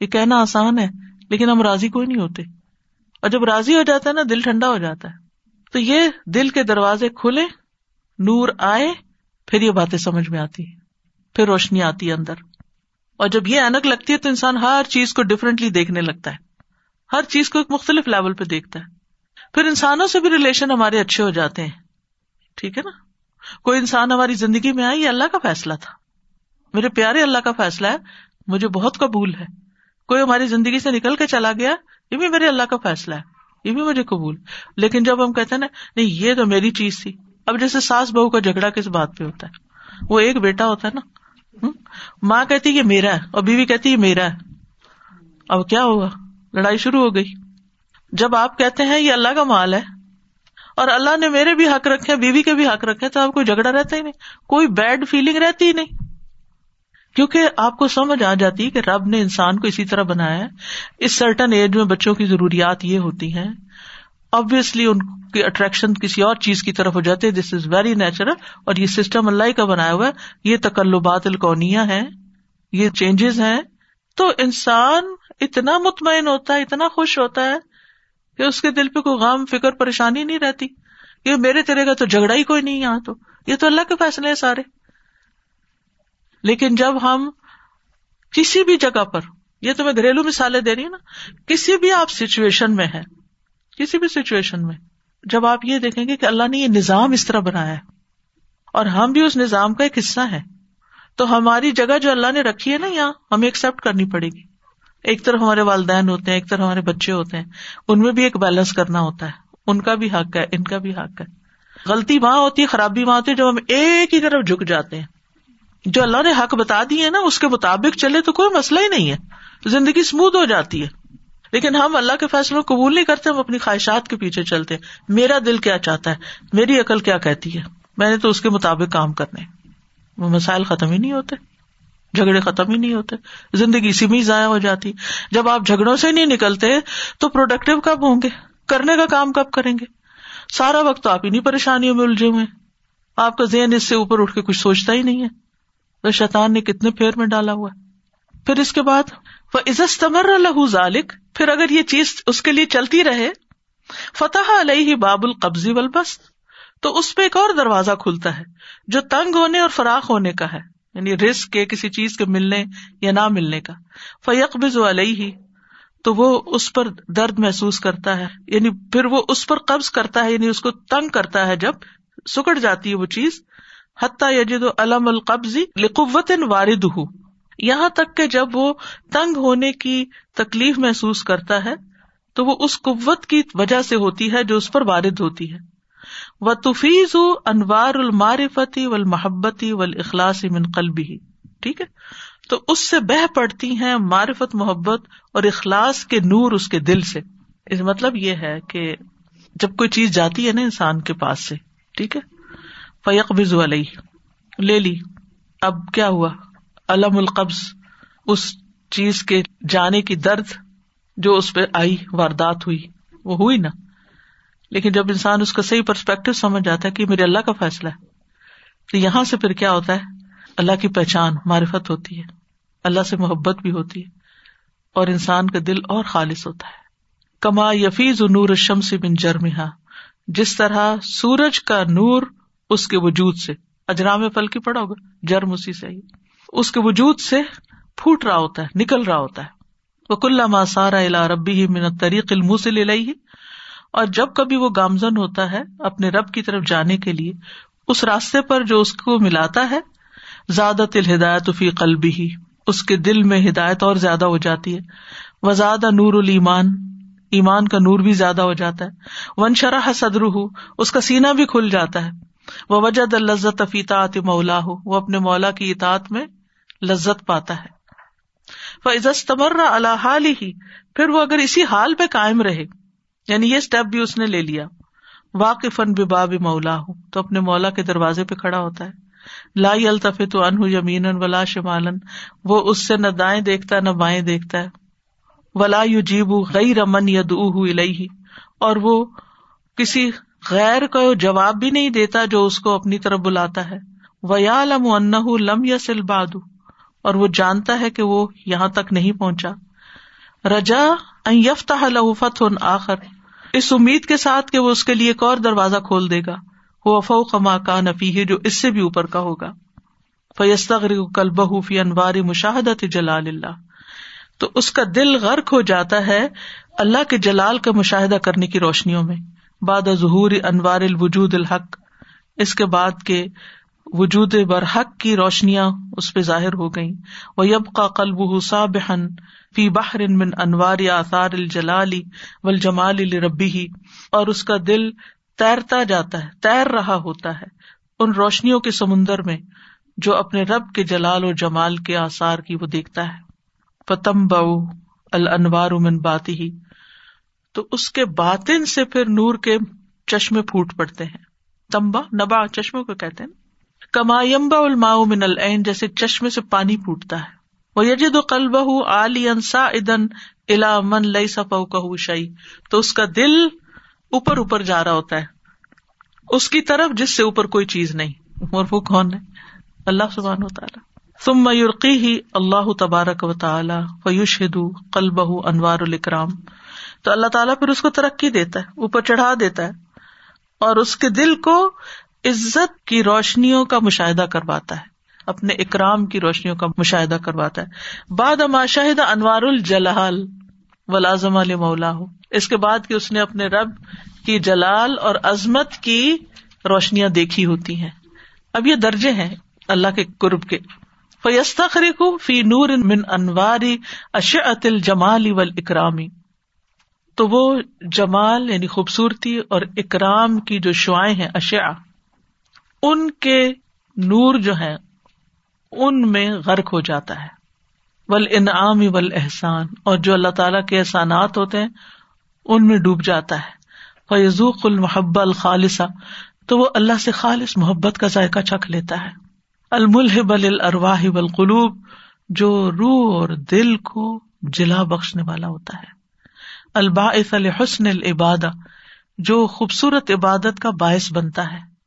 یہ کہنا آسان ہے، لیکن ہم راضی کوئی نہیں ہوتے۔ اور جب راضی ہو جاتا ہے نا، دل ٹھنڈا ہو جاتا ہے۔ تو یہ دل کے دروازے کھلے نور آئے، پھر یہ باتیں سمجھ میں آتی پھر روشنی آتی ہے اندر۔ اور جب یہ اینک لگتی ہے تو انسان ہر چیز کو ڈفرینٹلی دیکھنے لگتا ہے۔ ہر چیز کو ایک مختلف لیول پہ دیکھتا ہے۔ پھر انسانوں سے بھی ریلیشن ہمارے اچھے ہو جاتے ہیں۔ ٹھیک ہے نا؟ کوئی انسان ہماری زندگی میں آئی، یہ اللہ کا فیصلہ تھا۔ میرے پیارے اللہ کا فیصلہ ہے، مجھے بہت قبول ہے۔ کوئی ہماری زندگی سے نکل کے چلا گیا، یہ بھی میرے اللہ کا فیصلہ ہے۔ یہ بھی مجھے قبول۔ لیکن جب ہم کہتے ہیں نا، نہیں، یہ تو میری چیز تھی۔ اب جیسے ساس بہو کا جھگڑا کس بات پہ ہوتا ہے؟ وہ ایک بیٹا ہوتا ہے نا۔ ماں کہتی یہ میرا ہے۔ اور بیوی کہتی یہ میرا ہے۔ اب کیا ہوگا لڑائی شروع ہو گئی۔ جب آپ کہتے ہیں، یہ اللہ کا مال ہے اور اللہ نے میرے بھی حق رکھے، بیوی کے بھی حق رکھے تو آپ کو جھگڑا رہتا ہی نہیں، کوئی بیڈ فیلنگ رہتی ہی نہیں۔ کیونکہ آپ کو سمجھ آ جاتی ہے کہ رب نے انسان کو اسی طرح بنایا ہے۔ اس سرٹن ایج میں بچوں کی ضروریات یہ ہوتی ہیں۔ ابویسلی ان کی اٹریکشن کسی اور چیز کی طرف ہو جاتی ہے۔ دس از ویری نیچرل اور یہ سسٹم اللہ کا بنایا ہوا ہے۔ یہ تکلبات الکونیا ہے یہ چینجز ہیں۔ تو انسان اتنا مطمئن ہوتا ہے، اتنا خوش ہوتا ہے کہ اس کے دل پہ کوئی غم، فکر، پریشانی نہیں رہتی یہ میرے تیرے کا تو جھگڑا ہی کوئی نہیں یہاں تو۔ یہ تو اللہ کے فیصلے ہیں سارے۔ لیکن جب ہم کسی بھی جگہ پر، یہ تو میں گھریلو مثالیں دے رہی ہوں نا، کسی بھی آپ سچویشن میں ہے کسی بھی سچویشن میں، جب آپ یہ دیکھیں گے کہ اللہ نے یہ نظام اس طرح بنایا ہے اور ہم بھی اس نظام کا ایک حصہ ہے تو ہماری جگہ جو اللہ نے رکھی ہے نا یہاں، ہمیں ایکسپٹ کرنی پڑے گی۔ ایک طرف ہمارے والدین ہوتے ہیں، ایک طرف ہمارے بچے ہوتے ہیں۔ ان میں بھی ایک بیلنس کرنا ہوتا ہے۔ ان کا بھی حق ہے، ان کا بھی حق ہے۔ غلطی وہاں ہوتی ہے، خرابی وہاں ہوتی ہے، جب ہم ایک ہی طرف جھک جاتے ہیں۔ جو اللہ نے حق بتا دیے نا، اس کے مطابق چلے تو کوئی مسئلہ ہی نہیں ہے۔ زندگی اسموتھ ہو جاتی ہے۔ لیکن ہم اللہ کے فیصلوں قبول نہیں کرتے، ہم اپنی خواہشات کے پیچھے چلتے میرا دل کیا چاہتا ہے؟ میری عقل کیا کہتی ہے؟ میں نے تو اس کے مطابق کام کرنے۔ وہ مسائل ختم ہی نہیں ہوتے۔ جھگڑے ختم ہی نہیں ہوتے، زندگی اسی میں ضائع ہو جاتی۔ جب آپ جھگڑوں سے نہیں نکلتے، تو پروڈکٹیو کب ہوں گے؟ کرنے کا کام کب کریں گے؟ سارا وقت تو آپ انہیں پریشانیوں میں الجھے ہوئے آپ کا ذہن اس سے اوپر اٹھ کے کچھ سوچتا ہی نہیں ہے۔ تو شیطان نے کتنے پھیر میں ڈالا ہوا پھر اس کے بعد وہ عزت تمر الح ذالک پھر اگر یہ چیز اس کے لیے چلتی رہے، فتح علیہ باب القبضی ولبس تو اس پہ ایک اور دروازہ کھلتا ہے، جو تنگ ہونے اور فراخ ہونے کا ہے۔ یعنی رسک کے کسی چیز کے ملنے یا نہ ملنے کا۔ فیق بز علیہ تو وہ اس پر درد محسوس کرتا ہے۔ یعنی پھر وہ اس پر قبض کرتا ہے یعنی اس کو تنگ کرتا ہے جب سکڑ جاتی ہے وہ چیز۔ حتیٰ یجد علم القبضی لقوت وارد ہو یہاں تک کہ جب وہ تنگ ہونے کی تکلیف محسوس کرتا ہے تو وہ اس قوت کی وجہ سے ہوتی ہے جو اس پر وارد ہوتی ہے۔ وہ تفیز انوار المارفتی و محبتی و اخلاص من قلبی ٹھیک ہے؟ تو اس سے بہ پڑتی ہیں معرفت، محبت اور اخلاص کے نور اس کے دل سے۔ اس مطلب یہ ہے کہ جب کوئی چیز جاتی ہے نا انسان کے پاس سے، ٹھیک ہے؟ فیق بزو علیہ۔ لے لی۔ اب کیا ہوا؟ علم القبض۔ اس چیز کے جانے کی درد جو اس پہ آئی، واردات ہوئی۔ وہ ہوئی نا؟ لیکن جب انسان اس کا صحیح پرسپیکٹو سمجھ جاتا ہے کہ میرے اللہ کا فیصلہ ہے، تو یہاں سے پھر کیا ہوتا ہے؟ اللہ کی پہچان، معرفت ہوتی ہے، اللہ سے محبت بھی ہوتی ہے، اور انسان کا دل اور خالص ہوتا ہے۔ کما یفیز نور شمس بن جرمہ جس طرح سورج کا نور اس کے وجود سے، اجرام پل کی پڑا ہوگا، جرم اسی سے ہی۔ اس کے وجود سے پھوٹ رہا ہوتا ہے، نکل رہا ہوتا ہے۔ وہ کل سارا الا ربی ہی من طریق علم سے لے لائی اور جب کبھی وہ گامزن ہوتا ہے اپنے رب کی طرف جانے کے لیے، اس راستے پر جو اس کو ملاتا ہے زیادہ تل ہدایت فی قلبی ہی اس کے دل میں ہدایت اور زیادہ ہو جاتی ہے۔ وہ زیادہ نور المان ایمان کا نور بھی زیادہ ہو جاتا ہے۔ ون شرح صدر ہو اس کا سینا بھی کھل جاتا ہے۔ وہ وجد الزت فیتا مولا ہو وہ اپنے مولا کی اطاعت میں لذت پاتا ہے۔ وہ عزت تمرہ اللہ حال ہی پھر وہ اگر اسی حال پہ قائم رہے یعنی یہ اسٹیپ بھی اس نے لے لیا۔ واقف ان باب مولا ہوں۔ تو اپنے مولا کے دروازے پہ کھڑا ہوتا ہے۔ لائی الطف تو ان یمین ولا شمالن وہ اس سے نہ دائیں دیکھتا، نہ بائیں دیکھتا ہے۔ ولا یو جیب غیر امن ید الہی اور وہ کسی غیر کو جواب بھی نہیں دیتا جو اس کو اپنی طرف بلاتا ہے۔ ویا لم ان لم یا سل بادو اور وہ جانتا ہے کہ وہ یہاں تک نہیں پہنچا۔ رجا یفتا لفت آخر۔ اس امید کے ساتھ کہ وہ اس کے لیے ایک اور دروازہ کھول دے گا۔ وہ افو کما کا نفی ہے جو اس سے بھی اوپر کا ہوگا۔ فیستغر کلبہ فی انواری مشاہدت جلال اللہ۔ تو اس کا دل غرق ہو جاتا ہے اللہ کے جلال کا مشاہدہ کرنے کی روشنیوں میں۔ باد ظہور انوار الوجود الحق۔ اس کے بعد کے وجود برحق کی روشنیاں اس پہ ظاہر ہو گئی وہ یب کا قلب حسا فی باہر من انوار آثار الجلالی و الجمال ربی ہی اور اس کا دل تیرتا جاتا ہے، تیر رہا ہوتا ہے ان روشنیوں کے سمندر میں جو اپنے رب کے جلال اور جمال کے آثار کی وہ دیکھتا ہے۔ پتم بو الانوار من باتی ہی تو اس کے باطن سے پھر نور کے چشمے پھوٹ پڑتے ہیں۔ تمبا نبا چشموں کو کہتے ہیں۔ کمایمبا الما من العین، جیسے چشمے سے پانی پھوٹتا ہے۔ وہ یجد و قلب علی انسا ادن الا من لئی سفا کہ شعی تو اس کا دل اوپر اوپر جا رہا ہوتا ہے۔ اس کی طرف جس سے اوپر کوئی چیز نہیں۔ اور وہ کون ہے؟ اللہ سبحان و تعالیٰ۔ تم میورقی ہی اللہ تبارک و تعالیٰ فیوش ہدو قلب انوار الکرام تو اللہ تعالیٰ پھر اس کو ترقی دیتا ہے، اوپر چڑھا دیتا ہے اور اس کے دل کو عزت کی روشنیوں کا مشاہدہ کرواتا ہے۔ اپنے اکرام کی روشنیوں کا مشاہدہ کرواتا ہے۔ بعد اما شاہد انوار الجلال و لازم علیہ مولا ہو اس کے بعد کہ اس نے اپنے رب کی جلال اور عظمت کی روشنیاں دیکھی ہوتی ہیں۔ اب یہ درجے ہیں اللہ کے قرب کے۔ فیستخری کو فی نور من انواری اشعت الجمال ول اکرامی تو وہ جمال یعنی خوبصورتی اور اکرام کی جو شعائیں ہیں اشیا ان کے نور جو ہے ان میں غرق ہو جاتا ہے۔ ول انعام ول احسان اور جو اللہ تعالی کے احسانات ہوتے ہیں، ان میں ڈوب جاتا ہے۔ فیضوق المحب الخالصہ تو وہ اللہ سے خالص محبت کا ذائقہ چکھ لیتا ہے۔ الملحب الرواہ والقلوب، جو روح اور دل کو جلا بخشنے والا ہوتا ہے۔ الباعث الحسن العباد جو خوبصورت عبادت کا باعث بنتا ہے۔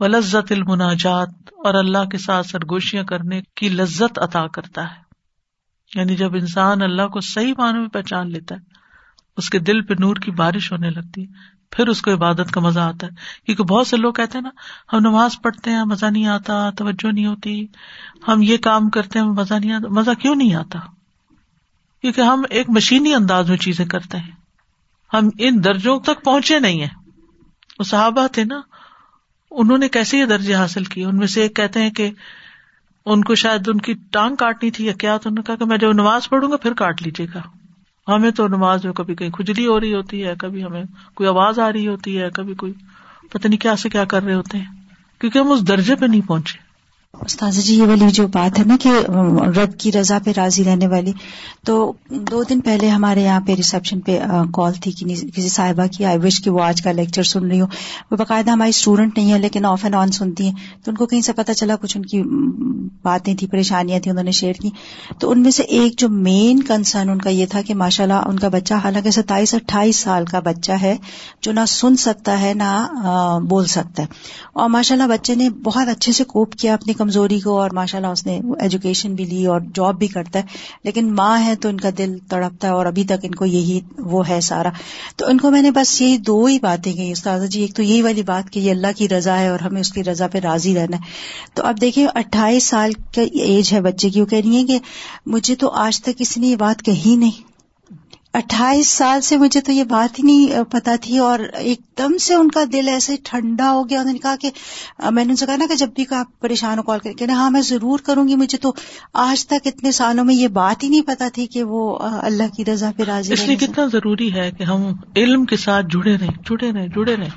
وہ لذت المناجات اور اللہ کے ساتھ سرگوشیاں کرنے کی لذت عطا کرتا ہے۔ یعنی جب انسان اللہ کو صحیح معنی میں پہچان لیتا ہے، اس کے دل پہ نور کی بارش ہونے لگتی ہے، پھر اس کو عبادت کا مزہ آتا ہے۔ کیونکہ بہت سے لوگ کہتے ہیں نا، ہم نماز پڑھتے ہیں، مزہ نہیں آتا، توجہ نہیں ہوتی، ہم یہ کام کرتے ہیں، مزہ نہیں آتا، مزہ کیوں نہیں آتا؟ کیونکہ ہم ایک مشینی انداز میں چیزیں کرتے ہیں۔ ہم ان درجوں تک پہنچے نہیں ہیں۔ وہ صحابہ تھے نا انہوں نے کیسے یہ درجے حاصل کیے؟ ان میں سے ایک کہتے ہیں کہ ان کو شاید ان کی ٹانگ کاٹنی تھی یا کیا، تو انہوں نے کہا کہ میں جب نماز پڑھوں گا پھر کاٹ لیجیے گا۔ ہمیں تو نماز میں کبھی کہیں کھجلی ہو رہی ہوتی ہے، کبھی ہمیں کوئی آواز آ رہی ہوتی ہے، کبھی کوئی پتہ نہیں کیا سے کیا کر رہے ہوتے ہیں، کیونکہ ہم اس درجے پہ نہیں پہنچے۔ استاذ جی یہ والی جو بات ہے نا کہ رب کی رضا پہ راضی رہنے والی، تو دو دن پہلے ہمارے یہاں پہ ریسپشن پہ کال تھی کسی صاحبہ کی آئی وش کہ وہ آج کا لیکچر سن رہی ہو. وہ باقاعدہ ہماری اسٹوڈنٹ نہیں ہے، لیکن آف اینڈ آن سنتی ہیں۔ تو ان کو کہیں سے پتا چلا، کچھ ان کی باتیں تھیں، پریشانیاں تھیں انہوں نے شیئر کی۔ تو ان میں سے ایک جو مین کنسرن ان کا یہ تھا کہ ماشاء اللہ ان کا بچہ حالانکہ ستائیس، اٹھائیس سال کا بچہ ہے، جو نہ سن سکتا ہے، نہ بول سکتا ہے۔ اور ماشاء اللہ بچے نے بہت اچھے سے کوپ کیا اپنی کمزوری کو اور ماشاء اللہ اس نے ایجوکیشن بھی لی اور جاب بھی کرتا ہے۔ لیکن ماں ہے تو ان کا دل تڑپتا ہے اور ابھی تک ان کو یہی وہ ہے سارا۔ تو ان کو میں نے بس یہی دو ہی باتیں کہی۔ استاذہ جی ایک تو یہی والی بات کہ یہ اللہ کی رضا ہے اور ہمیں اس کی رضا پہ راضی رہنا ہے۔ تو اب دیکھیں، اٹھائیس سال کا ایج ہے بچے کی۔ وہ کہہ رہی ہے کہ مجھے تو آج تک کسی نے یہ بات کہی نہیں۔ اٹھائیس سال سے مجھے تو یہ بات ہی نہیں پتا تھی اور ایک دم سے ان کا دل ایسے ٹھنڈا ہو گیا انہوں نے کہا کہ میں نے ان سے کہا نا کہ جب بھی آپ پریشان ہو کال کر کے ہاں میں ضرور کروں گی مجھے تو آج تک اتنے سالوں میں یہ بات ہی نہیں پتا تھی کہ وہ اللہ کی رضا پہ راضی اس لیے کتنا ضروری ہے کہ ہم علم کے ساتھ جڑے رہیں جڑے رہیں جڑے رہیں۔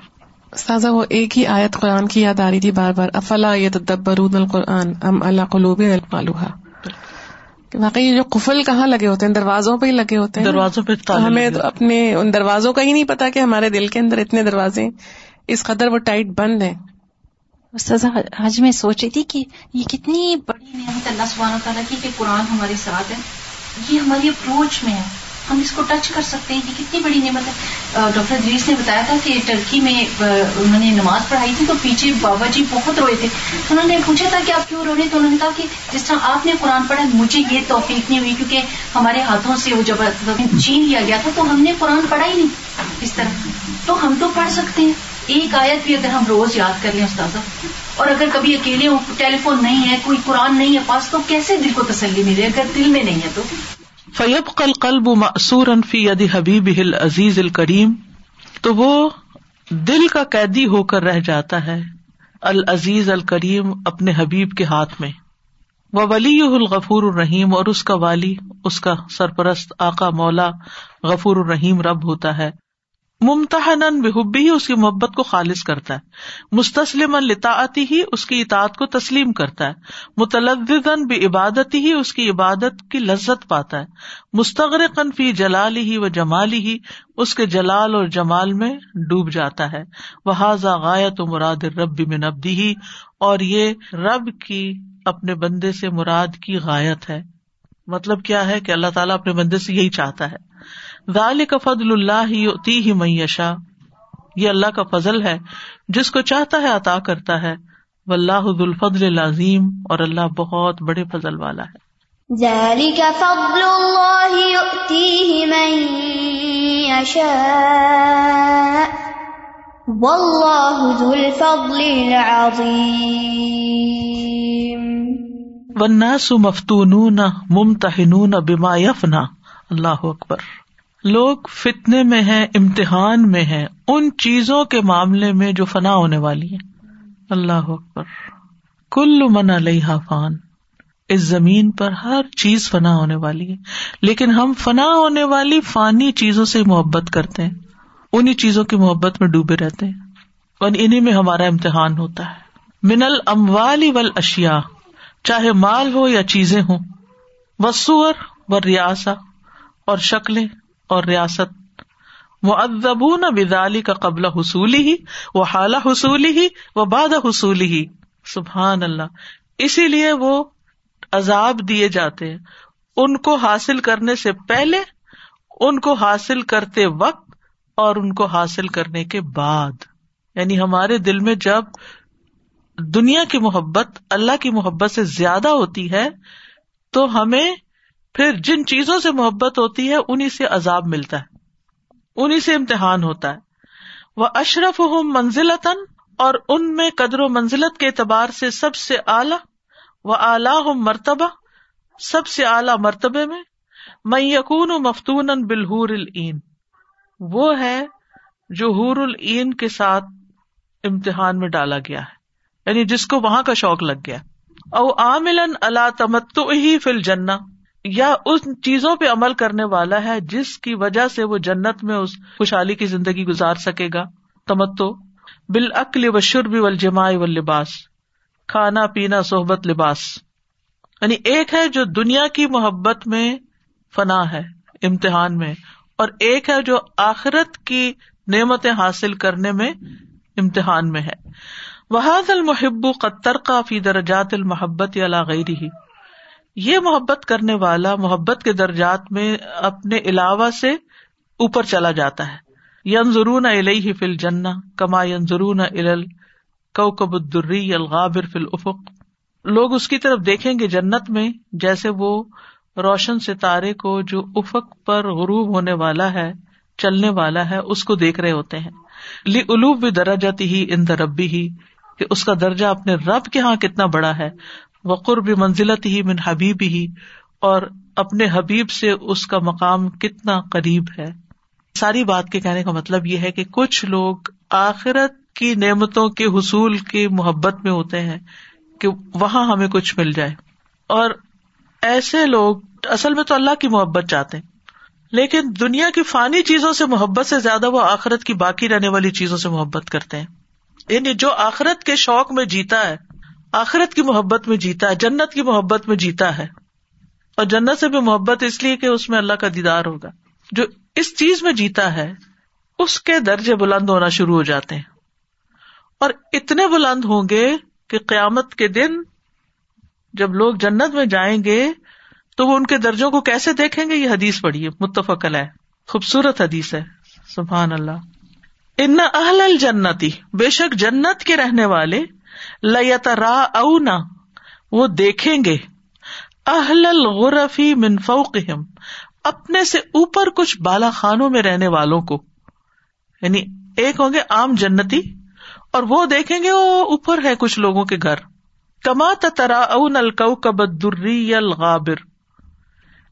سازا وہ ایک ہی آیت قرآن کی یاد آ رہی تھی بار بار افلا یہ تدبرون القرآن ام اللہ قلوب المالوحا واقعی جو قفل کہاں لگے ہوتے ہیں؟ دروازوں پہ ہی لگے ہوتے ہیں دروازوں پہ ہمیں تو اپنے ان دروازوں کا ہی نہیں پتا کہ ہمارے دل کے اندر اتنے دروازے اس قدر وہ ٹائٹ بند ہیں۔ آج میں سوچ رہی تھی کہ یہ کتنی بڑی نعمت اللہ سبحانہ تعالیٰ کی کہ قرآن ہمارے ساتھ ہے۔ یہ ہماری اپروچ میں ہے۔ ہم اس کو ٹچ کر سکتے ہیں۔ یہ کتنی بڑی نعمت ہے۔ ڈاکٹر دریس نے بتایا تھا کہ ٹرکی میں انہوں نے نماز پڑھائی تھی تو پیچھے بابا جی بہت روئے تھے۔ انہوں نے پوچھا تھا کہ آپ کیوں رو رہے تو انہوں نے کہا کہ جس طرح آپ نے قرآن پڑھا، مجھے یہ توفیق نہیں ہوئی کیونکہ ہمارے ہاتھوں سے وہ جب چین لیا گیا تھا، تو ہم نے قرآن پڑھا ہی نہیں۔ اس طرح۔ تو ہم تو پڑھ سکتے ہیں۔ ایک آیت بھی اگر ہم روز یاد کر لیں استاذہ۔ اور اگر کبھی اکیلے ہوں، ٹیلی فون نہیں ہے، کوئی قرآن نہیں ہے پاس، تو کیسے دل کو تسلی ملے؟ اگر دل میں نہیں ہے تو۔ فیب قل قلب معصور فی ید حبیب ہل عزیز الکریم۔ تو وہ دل کا قیدی ہو کر رہ جاتا ہے العزیز الکریم اپنے حبیب کے ہاتھ میں۔ وہ ولی الغفور الرحیم اور اس کا والی، اس کا سرپرست آقا مولا غفور الرحیم رب ہوتا ہے۔ ممتحن بحبی ہی اس کی محبت کو خالص کرتا ہے۔ مستسلم لطاعتی ہی اس کی اطاعت کو تسلیم کرتا ہے۔ متلدن بھی عبادت ہی اس کی عبادت کی لذت پاتا ہے۔ مستغرقن فی جلال ہی و جمالی ہی اس کے جلال اور جمال میں ڈوب جاتا ہے۔ وہ حاضا غایت و مراد رب من ابدی ہی اور یہ رب کی اپنے بندے سے مراد کی غایت ہے۔ مطلب کیا ہے کہ اللہ تعالیٰ اپنے بندے سے یہی چاہتا ہے۔ ذالک فضل اللہ تی ہی میشا یہ اللہ کا فضل ہے جس کو چاہتا ہے عطا کرتا ہے۔ واللہ ذو الفضل العظیم اور اللہ بہت بڑے فضل والا ہے۔ ذلك فضل الله يؤتيه من والله ذو الفضل العظيم والناس مفتونون ممتحنون بما يفنى اللہ اکبر۔ لوگ فتنے میں ہیں، امتحان میں ہیں، ان چیزوں کے معاملے میں جو فنا ہونے والی ہیں۔ اللہ اکبر۔ کل من علیہ فان۔ اس زمین پر ہر چیز فنا ہونے والی ہے۔ لیکن ہم فنا ہونے والی فانی چیزوں سے محبت کرتے ہیں۔ انہیں چیزوں کی محبت میں ڈوبے رہتے ہیں۔ اور انہیں میں ہمارا امتحان ہوتا ہے۔ من الموالی ول اشیا چاہے مال ہو یا چیزیں ہوں۔ وسور و ریاسا اور شکلیں۔ اور ریاست۔ وہ ادبون بدالی کا قبل حصولی ہی وہ حال حصولی ہی وہ باد حصولی ہی سبحان اللہ اسی لیے وہ عذاب دیے جاتے ہیں۔ ان کو حاصل کرنے سے پہلے، ان کو حاصل کرتے وقت اور ان کو حاصل کرنے کے بعد۔ یعنی ہمارے دل میں جب دنیا کی محبت، اللہ کی محبت سے زیادہ ہوتی ہے، تو ہمیں پھر جن چیزوں سے محبت ہوتی ہے انہیں سے عذاب ملتا ہے۔ انہیں سے امتحان ہوتا ہے۔ وہ اشرف ہوں منزلتاً، اور ان میں قدر و منزلت کے اعتبار سے سب سے اعلی و اعلی ہوں مرتبہ، سب سے اعلی مرتبے میں میں یقون و مفتون بالحور العین۔ وہ ہے جو حور العین کے ساتھ امتحان میں ڈالا گیا ہے۔ یعنی جس کو وہاں کا شوق لگ گیا۔ او عامل اللہ تمت ہی فل جنا یا ان چیزوں پہ عمل کرنے والا ہے جس کی وجہ سے وہ جنت میں اس خوشحالی کی زندگی گزار سکے گا؟ تمتو بالعقل و شربی و جماع و لباس کھانا، پینا، صحبت، لباس۔ یعنی ایک ہے جو دنیا کی محبت میں فنا ہے، امتحان میں، اور ایک ہے جو آخرت کی نعمتیں حاصل کرنے میں امتحان میں ہے۔ وحاد المحب قطر کا فی درجات المحبت یا غیری ہی یہ محبت کرنے والا محبت کے درجات میں اپنے علاوہ سے اوپر چلا جاتا ہے۔ ین ضرون علیہ فل جنا کما ین ضرون کوکب الدری الغابر فل افق لوگ اس کی طرف دیکھیں گے جنت میں، جیسے وہ روشن ستارے کو جو افق پر غروب ہونے والا ہے، چلنے والا ہے، اس کو دیکھ رہے ہوتے ہیں۔ لی الوب بھی درجاتی ہی ان دربی ہی، کہ اس کا درجہ اپنے رب کے یہاں کتنا بڑا ہے۔ وقر بھی منزلت ہی من حبیب ہی اور اپنے حبیب سے اس کا مقام کتنا قریب ہے۔ ساری بات کے کہنے کا مطلب یہ ہے کہ کچھ لوگ آخرت کی نعمتوں کے حصول کی محبت میں ہوتے ہیں کہ وہاں ہمیں کچھ مل جائے۔ اور ایسے لوگ اصل میں تو اللہ کی محبت چاہتے ہیں، لیکن دنیا کی فانی چیزوں سے محبت سے زیادہ وہ آخرت کی باقی رہنے والی چیزوں سے محبت کرتے ہیں۔ یعنی جو آخرت کے شوق میں جیتا ہے آخرت کی محبت میں جیتا ہے، جنت کی محبت میں جیتا ہے۔ اور جنت سے بھی محبت اس لیے کہ اس میں اللہ کا دیدار ہوگا۔ جو اس چیز میں جیتا ہے، اس کے درجے بلند ہونا شروع ہو جاتے ہیں۔ اور اتنے بلند ہوں گے کہ قیامت کے دن جب لوگ جنت میں جائیں گے، تو وہ ان کے درجوں کو کیسے دیکھیں گے؟ یہ حدیث پڑھیے متفق ہے خوبصورت حدیث ہے، سبحان اللہ۔ ان اہل الجنتی، بے شک جنت کے رہنے والے لترا اونا وہ دیکھیں گے۔ اہل الغرفی من فوقہم، اپنے سے اوپر کچھ بالا خانوں میں رہنے والوں کو۔ یعنی ایک ہوں گے عام جنتی، اور وہ دیکھیں گے وہ اوپر ہے کچھ لوگوں کے گھر۔ کما ترا اون الکوکبری الغابر۔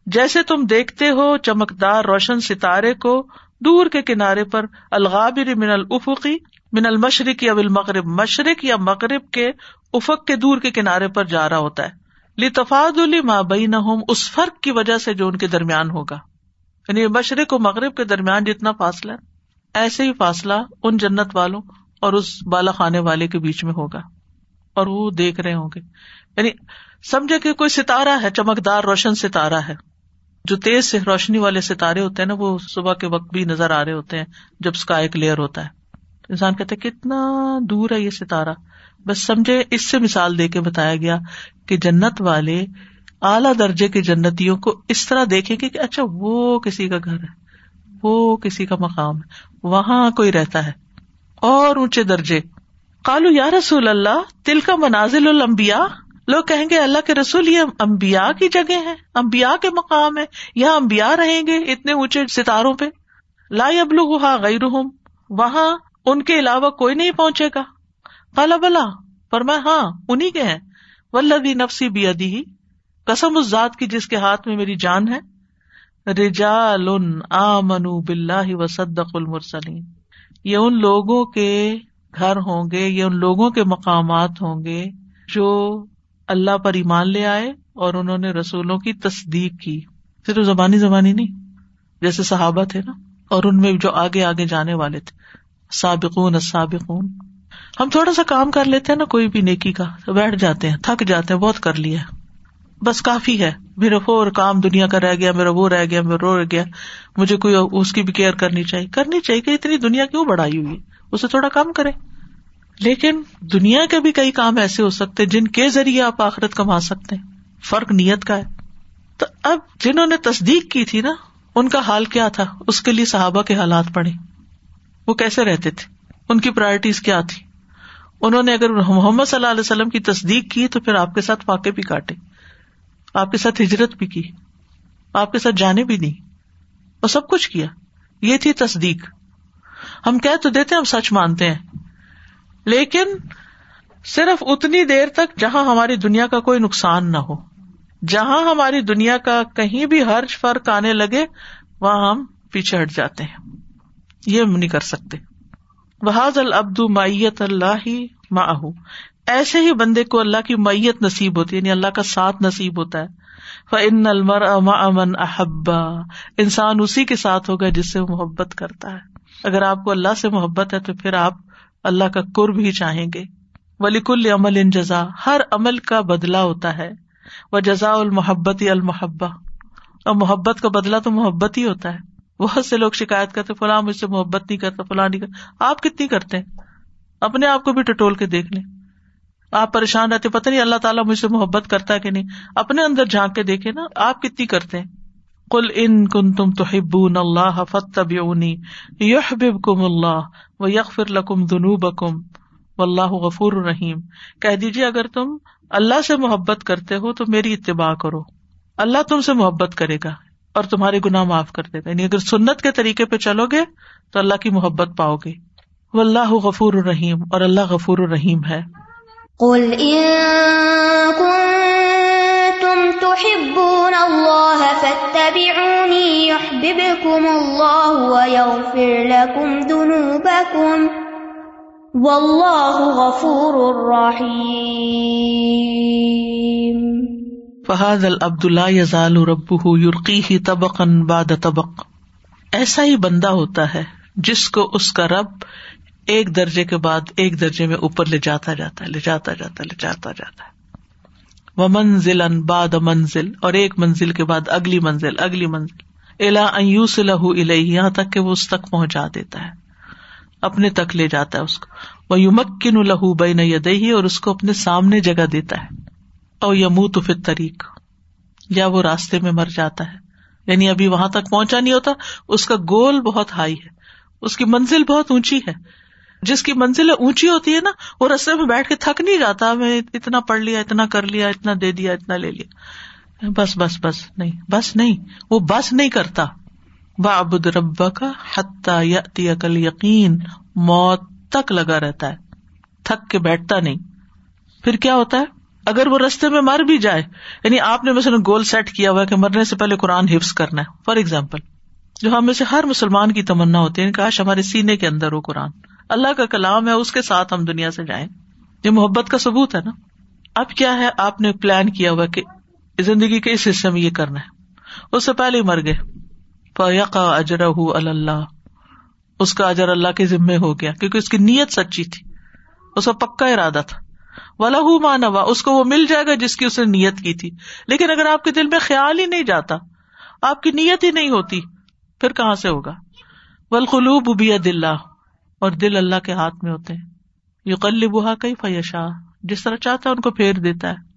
جیسے تم دیکھتے ہو چمکدار روشن ستارے کو دور کے کنارے پر، الغابر من الافقی من المشرق یا المغرب، مشرق یا مغرب کے افق کے دور کے کنارے پر جا رہا ہوتا ہے۔ لتفاد ماں بین اس فرق کی وجہ سے جو ان کے درمیان ہوگا۔ یعنی مشرق و مغرب کے درمیان جتنا فاصلہ ایسے ہی فاصلہ ان جنت والوں اور اس بالا خانے والے کے بیچ میں ہوگا۔ اور وہ دیکھ رہے ہوں گے۔ یعنی سمجھے کہ کوئی ستارہ ہے، چمکدار روشن ستارہ ہے۔ جو تیز سے روشنی والے ستارے ہوتے ہیں نا، وہ صبح کے وقت بھی نظر آ رہے ہوتے ہیں جب اسکائی کلیئر ہوتا ہے۔ انسان کہتے کتنا دور ہے یہ ستارہ۔ بس سمجھے، اس سے مثال دے کے بتایا گیا کہ جنت والے اعلی درجے کے جنتیوں کو اس طرح دیکھیں گے کہ اچھا وہ کسی کا گھر ہے، وہ کسی کا مقام ہے، وہاں کوئی رہتا ہے۔ اور اونچے درجے۔ کالو یا رسول اللہ تل کا منازل المبیا لوگ کہیں گے، اللہ کے رسول یہ امبیا کی جگہ ہے امبیا کے مقام ہے یہاں امبیا رہیں گے اتنے اونچے ستاروں پہ۔ لا ابلو ہا غیر وہاں ان کے علاوہ کوئی نہیں پہنچے گا۔ کالا بلا پر میں ہاں انہیں کے ہیں۔ ولدی نفسی بھی ادی ہی قسم اس ذات کی جس کے ہاتھ میں میری جان ہے۔ رجا آ منو بلّہ المرسلین۔ یہ ان لوگوں کے گھر ہوں گے، یہ ان لوگوں کے مقامات ہوں گے جو اللہ پر ایمان لے آئے اور انہوں نے رسولوں کی تصدیق کی۔ صرف زبانی زبانی نہیں، جیسے صحابہ تھے نا، اور ان میں جو آگے آگے جانے والے تھے۔ سابقون سابقون ہم تھوڑا سا کام کر لیتے ہیں نا، کوئی بھی نیکی کا، بیٹھ جاتے ہیں، تھک جاتے ہیں، بہت کر لیا بس کافی ہے۔ میرا اور کام دنیا کا رہ گیا، میرا وہ رہ گیا، میرا رو رہ گیا۔ مجھے کوئی اس کی بھی کیئر کرنی چاہیے۔ کرنی چاہیے کہ اتنی دنیا کیوں بڑھائی ہوئی اسے تھوڑا کم کرے لیکن دنیا کے بھی کئی کام ایسے ہو سکتے جن کے ذریعے آپ آخرت کما سکتے ہیں۔ فرق نیت کا ہے۔ تو اب جنہوں نے تصدیق کی تھی نا، ان کا حال کیا تھا؟ اس کے لیے صحابہ کے حالات پڑے وہ کیسے رہتے تھے؟ ان کی پرائرٹیز کیا تھی؟ انہوں نے اگر محمد صلی اللہ علیہ وسلم کی تصدیق کی تو پھر آپ کے ساتھ فاقے بھی کاٹے، آپ کے ساتھ ہجرت بھی کی، آپ کے ساتھ جانے بھی دی، اور سب کچھ کیا۔ یہ تھی تصدیق۔ ہم کہ تو دیتے ہم سچ مانتے ہیں۔ لیکن صرف اتنی دیر تک جہاں ہماری دنیا کا کوئی نقصان نہ ہو، جہاں ہماری دنیا کا کہیں بھی ہرج فرق آنے لگے، وہاں ہم پیچھے ہٹ جاتے ہیں۔ یہ ہم نہیں کر سکتے۔ بحاظ العبد معیت اللہ ماہ ایسے ہی بندے کو اللہ کی میت نصیب ہوتی ہے یعنی اللہ کا ساتھ نصیب ہوتا ہے۔ ان المر اما امن احبا انسان اسی کے ساتھ ہوگا جس سے وہ محبت کرتا ہے۔ اگر آپ کو اللہ سے محبت ہے تو پھر آپ اللہ کا قرب ہی چاہیں گے۔ ولی کل عمل ان جزا ہر عمل کا بدلا ہوتا ہے۔ وہ جزا المحبت المحبا اور محبت کا بدلا تو محبت ہی ہوتا ہے۔ بہت سے لوگ شکایت کرتے فلاں مجھ سے محبت نہیں کرتا، فلاں نہیں کرتا۔ آپ کتنی کرتے ہیں؟ اپنے آپ کو بھی ٹٹول کے دیکھ لیں۔ آپ پریشان رہتے پتہ نہیں اللہ تعالیٰ مجھ سے محبت کرتا ہے کہ نہیں۔ اپنے اندر جھانک کے دیکھے نا، آپ کتنی کرتے ہیں؟ کل ان کن تم تو ہبون اللہ فتب یح کم اللہ و یکفر لکم دنو بکم و اللہ غفور الرحیم کہہ دیجیے اگر تم اللہ سے محبت کرتے ہو تو میری اتباع کرو۔ اللہ تم سے محبت کرے گا۔ اور تمہارے گناہ معاف کر دے گا یعنی اگر سنت کے طریقے پہ چلو گے تو اللہ کی محبت پاؤ گے۔ وہ اللہ غفور الرحیم اور اللہ غفور الرحیم ہے۔ قل ان كنتم تحبون الله فاتبعوني يحببكم الله ويغفر لكم ذنوبكم والله غفور رحيم۔ فهذا العبد لا يزال ربه يرقيه طبقا بعد طبق۔ ایسا ہی بندہ ہوتا ہے جس کو اس کا رب ایک درجے کے بعد ایک درجے میں اوپر لے جاتا جاتا ہے، لے جاتا جاتا لے جاتا جاتا ہے۔ وہ منزل ان باد منزل، اور ایک منزل کے بعد اگلی منزل اگلی منزل۔ الا ایوس لہو یہاں تک کہ وہ اس تک پہنچا دیتا ہے۔ اپنے تک لے جاتا ہے اس کو۔ وہ یمکن لہو بین یدہی اور اس کو اپنے سامنے جگہ دیتا ہے۔ اور یموت فی طریق یا وہ راستے میں مر جاتا ہے۔ یعنی ابھی وہاں تک پہنچا نہیں ہوتا، اس کا گول بہت ہائی ہے۔ اس کی منزل بہت اونچی ہے۔ جس کی منزل اونچی ہوتی ہے نا، وہ رستے میں بیٹھ کے تھک نہیں جاتا، میں اتنا پڑھ لیا، اتنا کر لیا، اتنا دے دیا، اتنا لے لیا۔ بس بس بس، نہیں بس نہیں۔ وہ بس نہیں کرتا۔ بابد ربا کا حتی عقل یقین موت تک لگا رہتا ہے۔ تھک کے بیٹھتا نہیں۔ پھر کیا ہوتا ہے؟ اگر وہ رستے میں مر بھی جائے یعنی آپ نے مثلاً گول سیٹ کیا ہوا کہ مرنے سے پہلے قرآن حفظ کرنا ہے فار ایگزامپل جو ہم میں سے ہر مسلمان کی تمنا ہوتی ہے یعنی کاش ہمارے سینے کے اندر ہو قرآن۔ اللہ کا کلام ہے، اس کے ساتھ ہم دنیا سے جائیں۔ یہ محبت کا ثبوت ہے نا۔ اب کیا ہے؟ آپ نے پلان کیا ہوا کہ زندگی کے اس حصے میں یہ کرنا ہے۔ اس سے پہلے ہی مر گئے۔ اجرا اللہ اس کا اجر اللہ کے ذمے ہو گیا، کیونکہ اس کی نیت سچی تھی۔ اس کا پکا ارادہ تھا۔ ولا مانوا اس کو وہ مل جائے گا جس کی اس نے نیت کی تھی۔ لیکن اگر آپ کے دل میں خیال ہی نہیں جاتا، آپ کی نیت ہی نہیں ہوتی، پھر کہاں سے ہوگا؟ ولخلوب ابیا دلہ اور دل اللہ کے ہاتھ میں ہوتے ہیں۔ یو کل بہا کئی فیشا جس طرح چاہتا ہے ان کو پھیر دیتا ہے۔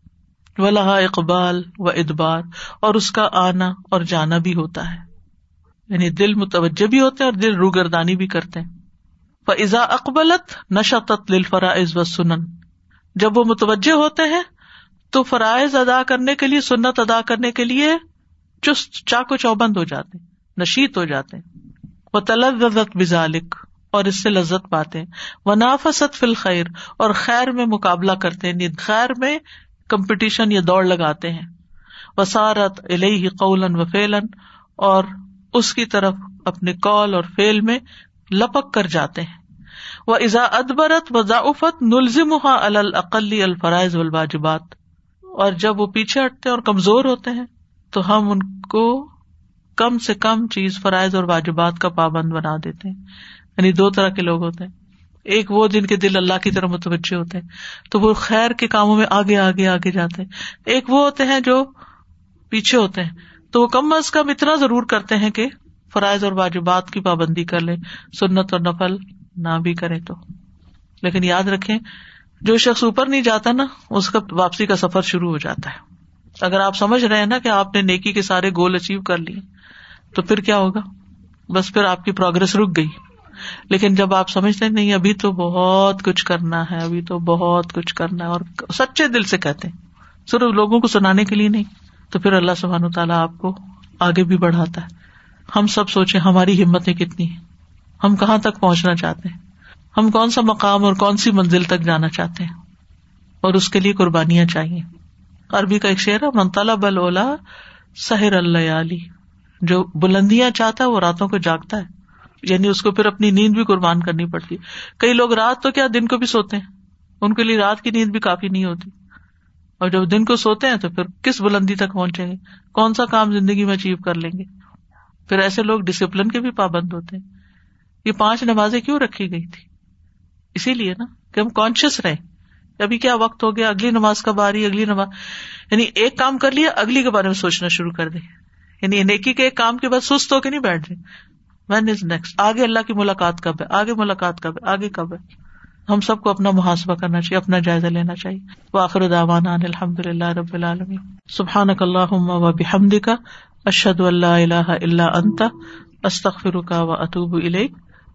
ولہ اقبال و ادبار اور اس کا آنا اور جانا بھی ہوتا ہے۔ یعنی دل متوجہ بھی ہوتے ہیں اور دل روگردانی بھی کرتے ہیں۔ فضا اقبلت نشت فرائض و سنن جب وہ متوجہ ہوتے ہیں تو فرائض ادا کرنے کے لیے، سنت ادا کرنے کے لیے چست چاقو چوبند ہو جاتے نشیت ہو جاتے وہ تلزت بزالک اور اس سے لذت پاتے وہ نافست فل خیر اور خیر میں مقابلہ کرتے ہیں۔ یعنی خیر میں کمپٹیشن یا دوڑ لگاتے ہیں۔ وسارت الہی قولن و فیلن اور اس کی طرف اپنے کال اور فیل میں لپک کر جاتے ہیں۔ وہ ازا ادبرت و ضعفت نلزم العقلی الفرائض الواجبات اور جب وہ پیچھے ہٹتے اور کمزور ہوتے ہیں تو ہم ان کو کم سے کم چیز فرائض اور واجبات کا پابند بنا دیتے ہیں۔ یعنی دو طرح کے لوگ ہوتے ہیں۔ ایک وہ جن کے دل اللہ کی طرح متوجہ ہوتے ہیں تو وہ خیر کے کاموں میں آگے آگے آگے جاتے ہیں۔ ایک وہ ہوتے ہیں جو پیچھے ہوتے ہیں۔ تو وہ کم از کم اتنا ضرور کرتے ہیں کہ فرائض اور واجبات کی پابندی کر لیں، سنت اور نفل نہ بھی کرے تو۔ لیکن یاد رکھے جو شخص اوپر نہیں جاتا نا، اس کا واپسی کا سفر شروع ہو جاتا ہے۔ اگر آپ سمجھ رہے ہیں نا کہ آپ نے نیکی کے سارے گول اچیو کر لیے، تو پھر کیا ہوگا؟ بس پھر آپ کی پروگرس رک گئی۔ لیکن جب آپ سمجھتے نہیں، ابھی تو بہت کچھ کرنا ہے، ابھی تو بہت کچھ کرنا ہے، اور سچے دل سے کہتے ہیں، صرف لوگوں کو سنانے کے لیے نہیں، تو پھر اللہ سبحان تعالیٰ آپ کو آگے بھی بڑھاتا ہے۔ ہم سب سوچے ہماری ہمتیں کتنی ہیں۔ ہم کہاں تک پہنچنا چاہتے ہیں؟ ہم کون سا مقام اور کون سی منزل تک جانا چاہتے ہیں؟ اور اس کے لیے قربانیاں چاہیے۔ عربی کا ایک شعر ہے منتلا بل اولا سہر اللہ علی جو بلندیاں چاہتا ہے، وہ راتوں کو جاگتا ہے۔ یعنی اس کو پھر اپنی نیند بھی قربان کرنی پڑتی۔ کئی لوگ رات تو کیا دن کو بھی سوتے ہیں؟ ان کے لیے رات کی نیند بھی کافی نہیں ہوتی۔ اور جب دن کو سوتے ہیں تو پھر کس بلندی تک پہنچیں گے؟ کون سا کام زندگی میں اچیو کر لیں گے؟ پھر ایسے لوگ ڈسپلن کے بھی پابند ہوتے ہیں۔ یہ پانچ نمازیں کیوں رکھی گئی تھی؟ اسی لیے نا کہ ہم کانشیس رہے ابھی کیا وقت ہو گیا؟ اگلی نماز کب آ رہی اگلی نماز۔ یعنی ایک کام کر لیا اگلی کے بارے میں سوچنا شروع کر دیں یعنی نیکی کے ایک کام کے بعد سست ہو کے نہیں بیٹھ جائیں وین از نیکسٹ آگے اللہ کی ملاقات کب ہے؟ آگے ملاقات کب ہے؟ آگے کب ہے؟ ہم سب کو اپنا محاسبہ کرنا چاہیے، اپنا جائزہ لینا چاہیے۔ واخر داوان الحمد للہ رب العالمین۔ سبحان اللہ و بحمد کا اشد اللہ اللہ اللہ انتا استخر کا و اطوب